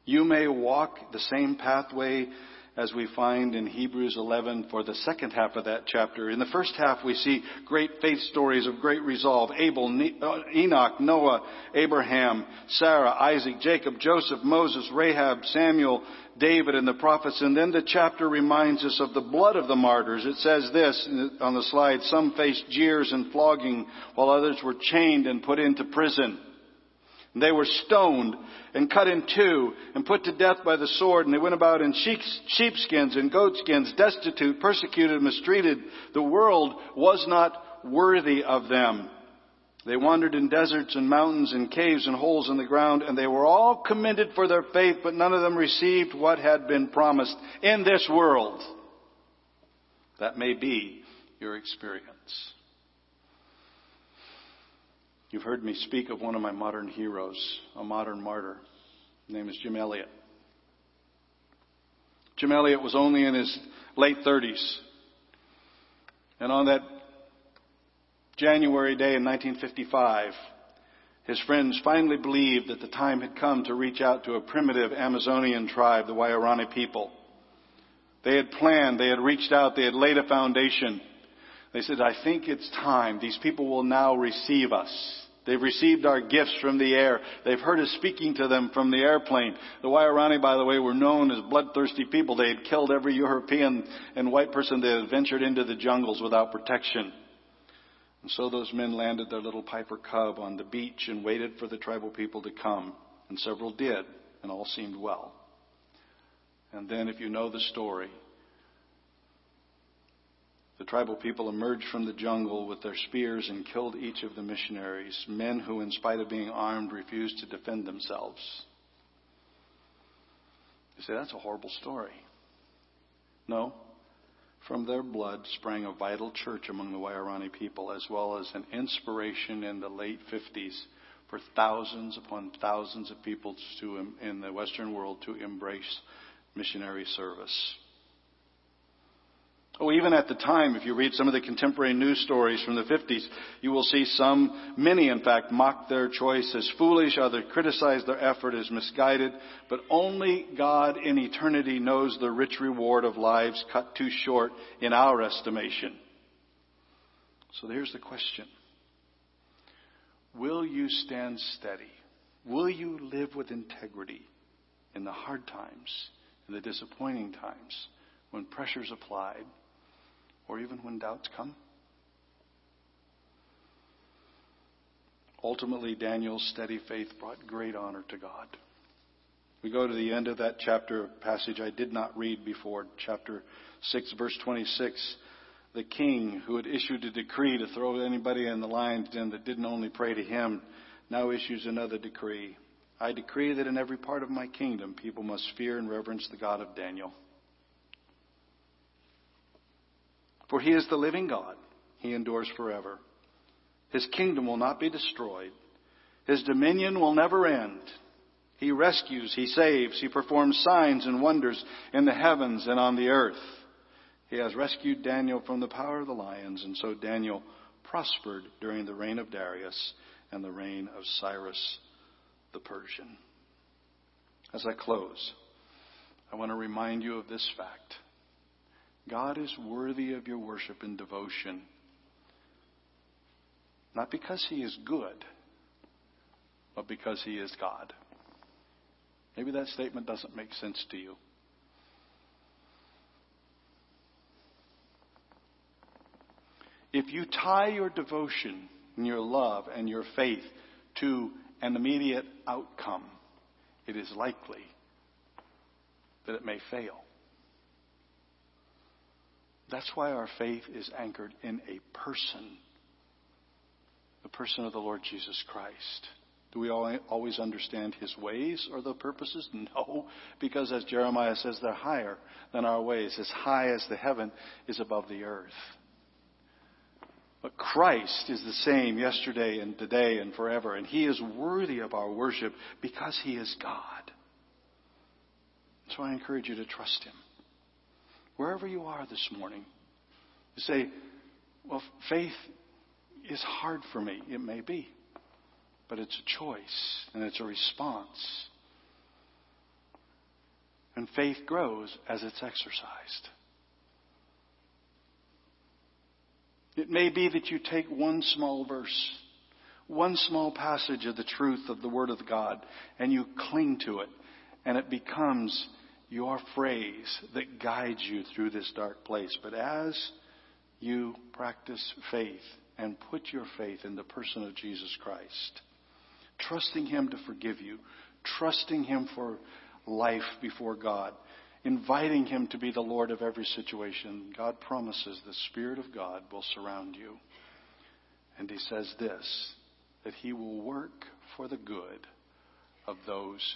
you may walk the same pathway as we find in Hebrews 11 for the second half of that chapter. In the first half, we see great faith stories of great resolve. Abel, uh, Enoch, Noah, Abraham, Sarah, Isaac, Jacob, Joseph, Moses, Rahab, Samuel, David, and the prophets. And then the chapter reminds us of the blood of the martyrs. It says this on the slide, some faced jeers and flogging while others were chained and put into prison. They were stoned and cut in two and put to death by the sword. And they went about in sheepskins and goatskins, destitute, persecuted, mistreated. The world was not worthy of them. They wandered in deserts and mountains and caves and holes in the ground, and they were all commended for their faith, but none of them received what had been promised in this world. That may be your experience. You've heard me speak of one of my modern heroes, a modern martyr. His name is Jim Elliot. Jim Elliot was only in his late 30s. And on that January day in 1955, his friends finally believed that the time had come to reach out to a primitive Amazonian tribe, the Waorani people. They had planned, they had reached out, they had laid a foundation. They said, I think it's time. These people will now receive us. They've received our gifts from the air. They've heard us speaking to them from the airplane. The Waorani, by the way, were known as bloodthirsty people. They had killed every European and white person that had ventured into the jungles without protection. And so those men landed their little Piper Cub on the beach and waited for the tribal people to come. And several did, and all seemed well. And then, if you know the story, the tribal people emerged from the jungle with their spears and killed each of the missionaries, men who, in spite of being armed, refused to defend themselves. You say, that's a horrible story. No. From their blood sprang a vital church among the Waorani people, as well as an inspiration in the late 50s for thousands upon thousands of people to, in the Western world to embrace missionary service. Oh, even at the time, if you read some of the contemporary news stories from the 50s, you will see some, many in fact, mock their choice as foolish, others criticize their effort as misguided, but only God in eternity knows the rich reward of lives cut too short in our estimation. So here's the question. Will you stand steady? Will you live with integrity in the hard times, in the disappointing times, when pressure's applied? Or even when doubts come? Ultimately, Daniel's steady faith brought great honor to God. We go to the end of that chapter passage I did not read before, chapter 6, verse 26. The king who had issued a decree to throw anybody in the lion's den that didn't only pray to him now issues another decree. I decree that in every part of my kingdom people must fear and reverence the God of Daniel. For he is the living God. He endures forever. His kingdom will not be destroyed. His dominion will never end. He rescues, he saves, he performs signs and wonders in the heavens and on the earth. He has rescued Daniel from the power of the lions, and so Daniel prospered during the reign of Darius and the reign of Cyrus the Persian. As I close, I want to remind you of this fact. God is worthy of your worship and devotion. Not because he is good, but because he is God. Maybe that statement doesn't make sense to you. If you tie your devotion and your love and your faith to an immediate outcome, it is likely that it may fail. That's why our faith is anchored in a person, the person of the Lord Jesus Christ. Do we always understand his ways or the purposes? No, because as Jeremiah says, they're higher than our ways, as high as the heaven is above the earth. But Christ is the same yesterday and today and forever, and He is worthy of our worship because He is God. So I encourage you to trust Him. Wherever you are this morning, you say, Well, faith is hard for me. It may be, but it's a choice and it's a response. And faith grows as it's exercised. It may be that you take one small verse, one small passage of the truth of the Word of God, and you cling to it, and it becomes your phrase that guides you through this dark place. But as you practice faith and put your faith in the person of Jesus Christ, trusting Him to forgive you, trusting Him for life before God, inviting Him to be the Lord of every situation, God promises the Spirit of God will surround you. And He says this that He will work for the good of those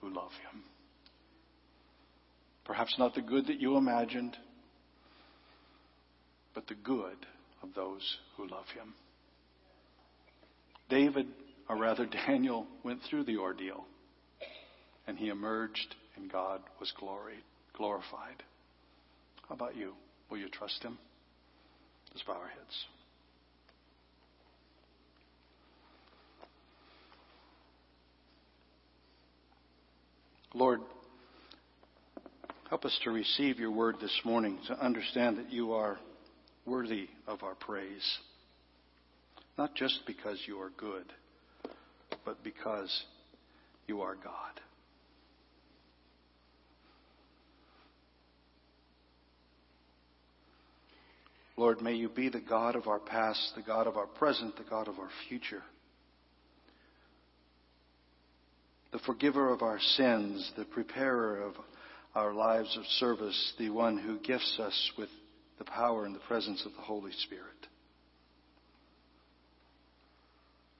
who love Him. Perhaps not the good that you imagined, but the good of those who love Him. David, or rather Daniel, went through the ordeal, and he emerged and God was gloried, glorified. How about you? Will you trust Him? Let's bow our heads. Lord, help us to receive your word this morning, to understand that you are worthy of our praise. Not just because you are good, but because you are God. Lord, may you be the God of our past, the God of our present, the God of our future. The forgiver of our sins, the preparer of our lives of service, the one who gifts us with the power and the presence of the Holy Spirit.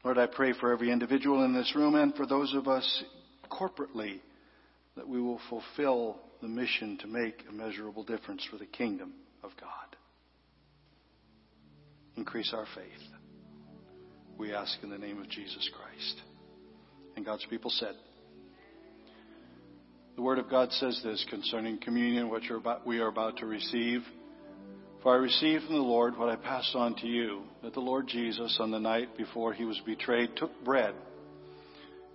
Lord, I pray for every individual in this room and for those of us corporately that we will fulfill the mission to make a measurable difference for the kingdom of God. Increase our faith. We ask in the name of Jesus Christ. And God's people said, the Word of God says this concerning communion, which we are about to receive. For I received from the Lord what I passed on to you, that the Lord Jesus, on the night before he was betrayed, took bread.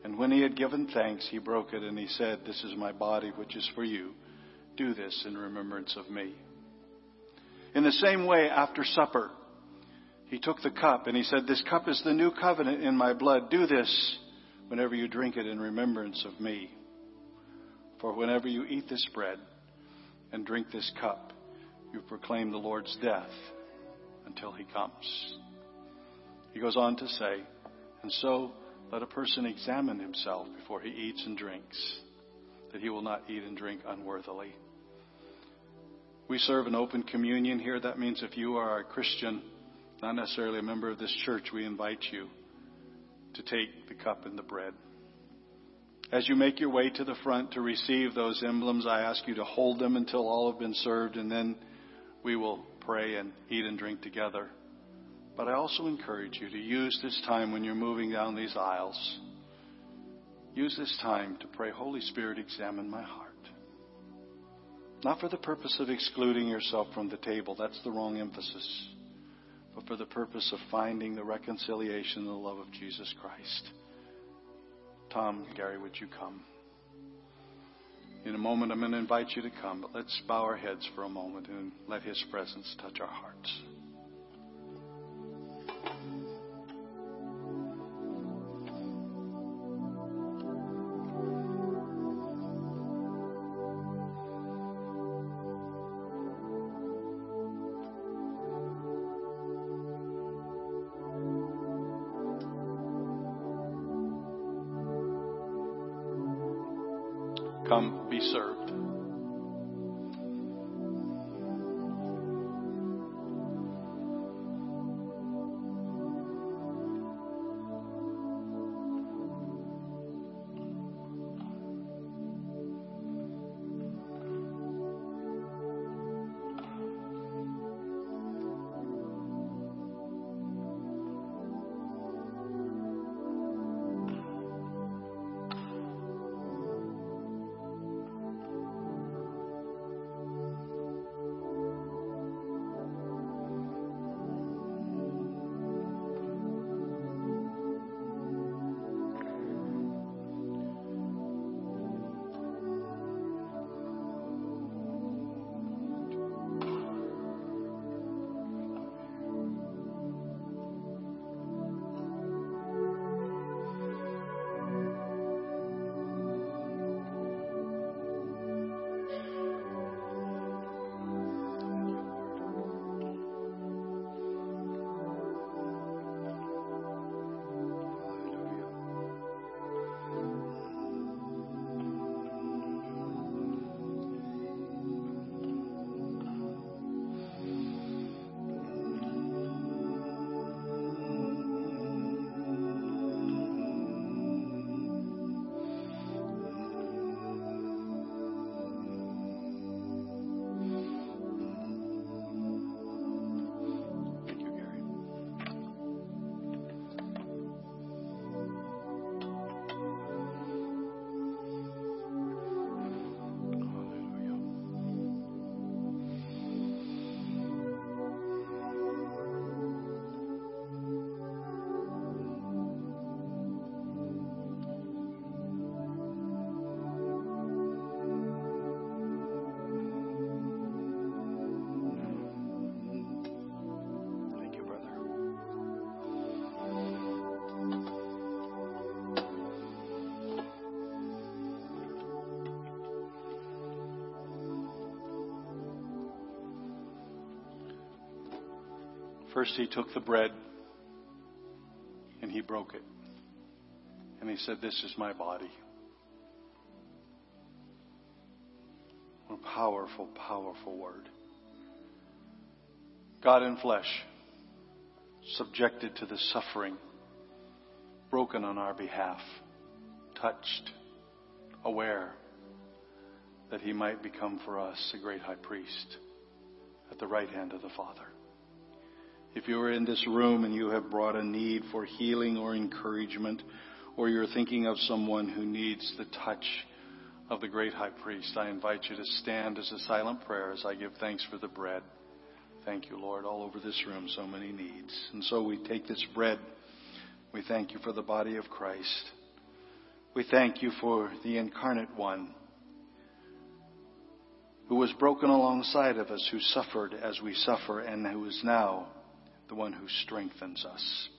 And when he had given thanks, he broke it, and he said, This is my body, which is for you. Do this in remembrance of me. In the same way, after supper, he took the cup and he said, This cup is the new covenant in my blood. Do this whenever you drink it in remembrance of me. For whenever you eat this bread and drink this cup, you proclaim the Lord's death until he comes. He goes on to say, And so let a person examine himself before he eats and drinks, that he will not eat and drink unworthily. We serve an open communion here. That means if you are a Christian, not necessarily a member of this church, we invite you to take the cup and the bread. As you make your way to the front to receive those emblems, I ask you to hold them until all have been served, and then we will pray and eat and drink together. But I also encourage you to use this time when you're moving down these aisles. Use this time to pray, Holy Spirit, examine my heart. Not for the purpose of excluding yourself from the table, that's the wrong emphasis but for the purpose of finding the reconciliation and the love of Jesus Christ. Tom, Gary, would you come? In a moment, I'm going to invite you to come, but let's bow our heads for a moment and let His presence touch our hearts. First, he took the bread and he broke it. And he said, This is my body. What a powerful, powerful word. God in flesh, subjected to the suffering, broken on our behalf, touched, aware that he might become for us a great high priest at the right hand of the Father. If you are in this room and you have brought a need for healing or encouragement, or you're thinking of someone who needs the touch of the great high priest, I invite you to stand as a silent prayer as I give thanks for the bread. Thank you, Lord. All over this room, so many needs. And so we take this bread. We thank you for the body of Christ. We thank you for the incarnate one who was broken alongside of us, who suffered as we suffer, and who is now the one who strengthens us.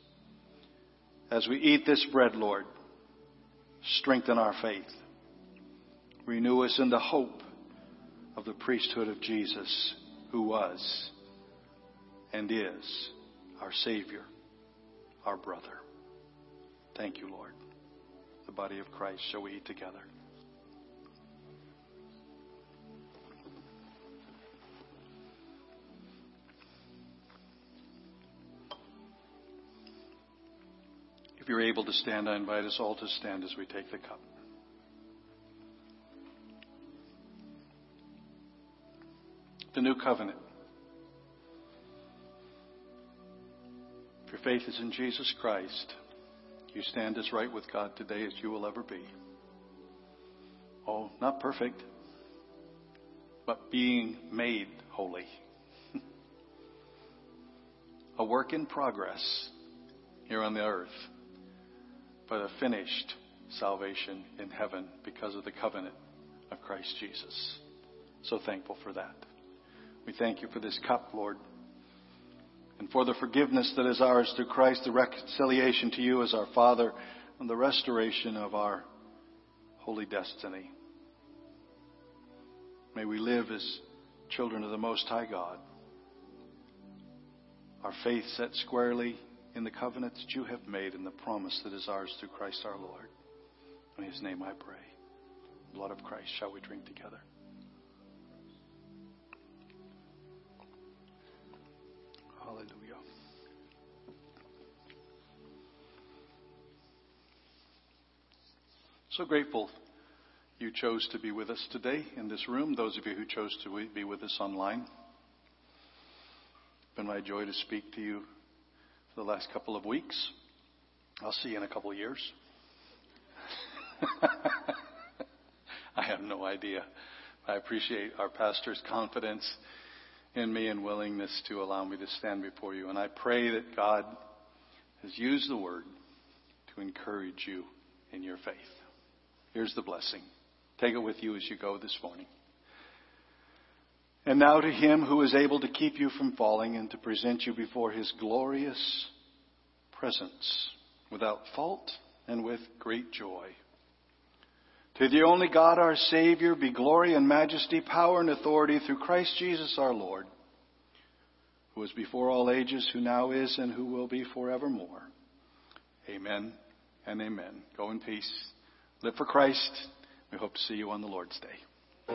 As we eat this bread, Lord, strengthen our faith. Renew us in the hope of the priesthood of Jesus, who was and is our Savior, our brother. Thank you, Lord. The body of Christ, shall we eat together? You're able to stand, I invite us all to stand as we take the cup. The new covenant. If your faith is in Jesus Christ, you stand as right with God today as you will ever be. Oh, not perfect, but being made holy. a work in progress here on the earth, but a finished salvation in heaven because of the covenant of Christ Jesus. So thankful for that. We thank you for this cup, Lord, and for the forgiveness that is ours through Christ, the reconciliation to you as our Father, and the restoration of our holy destiny. May we live as children of the Most High God. Our faith set squarely in the covenant that you have made and the promise that is ours through Christ our Lord. In His name I pray. blood of Christ. Shall we drink together? Hallelujah. So grateful you chose to be with us today in this room, those of you who chose to be with us online. It's been my joy to speak to you for the last couple of weeks. I'll see you in a couple of years. I have no idea. I appreciate our pastor's confidence in me and willingness to allow me to stand before you. And I pray that God has used the word to encourage you in your faith. Here's the blessing. Take it with you as you go this morning. And now to him who is able to keep you from falling and to present you before his glorious presence without fault and with great joy. To the only God our Savior be glory and majesty, power and authority through Christ Jesus our Lord, who was before all ages, who now is, and who will be forevermore. Amen and amen. Go in peace. Live for Christ. We hope to see you on the Lord's Day.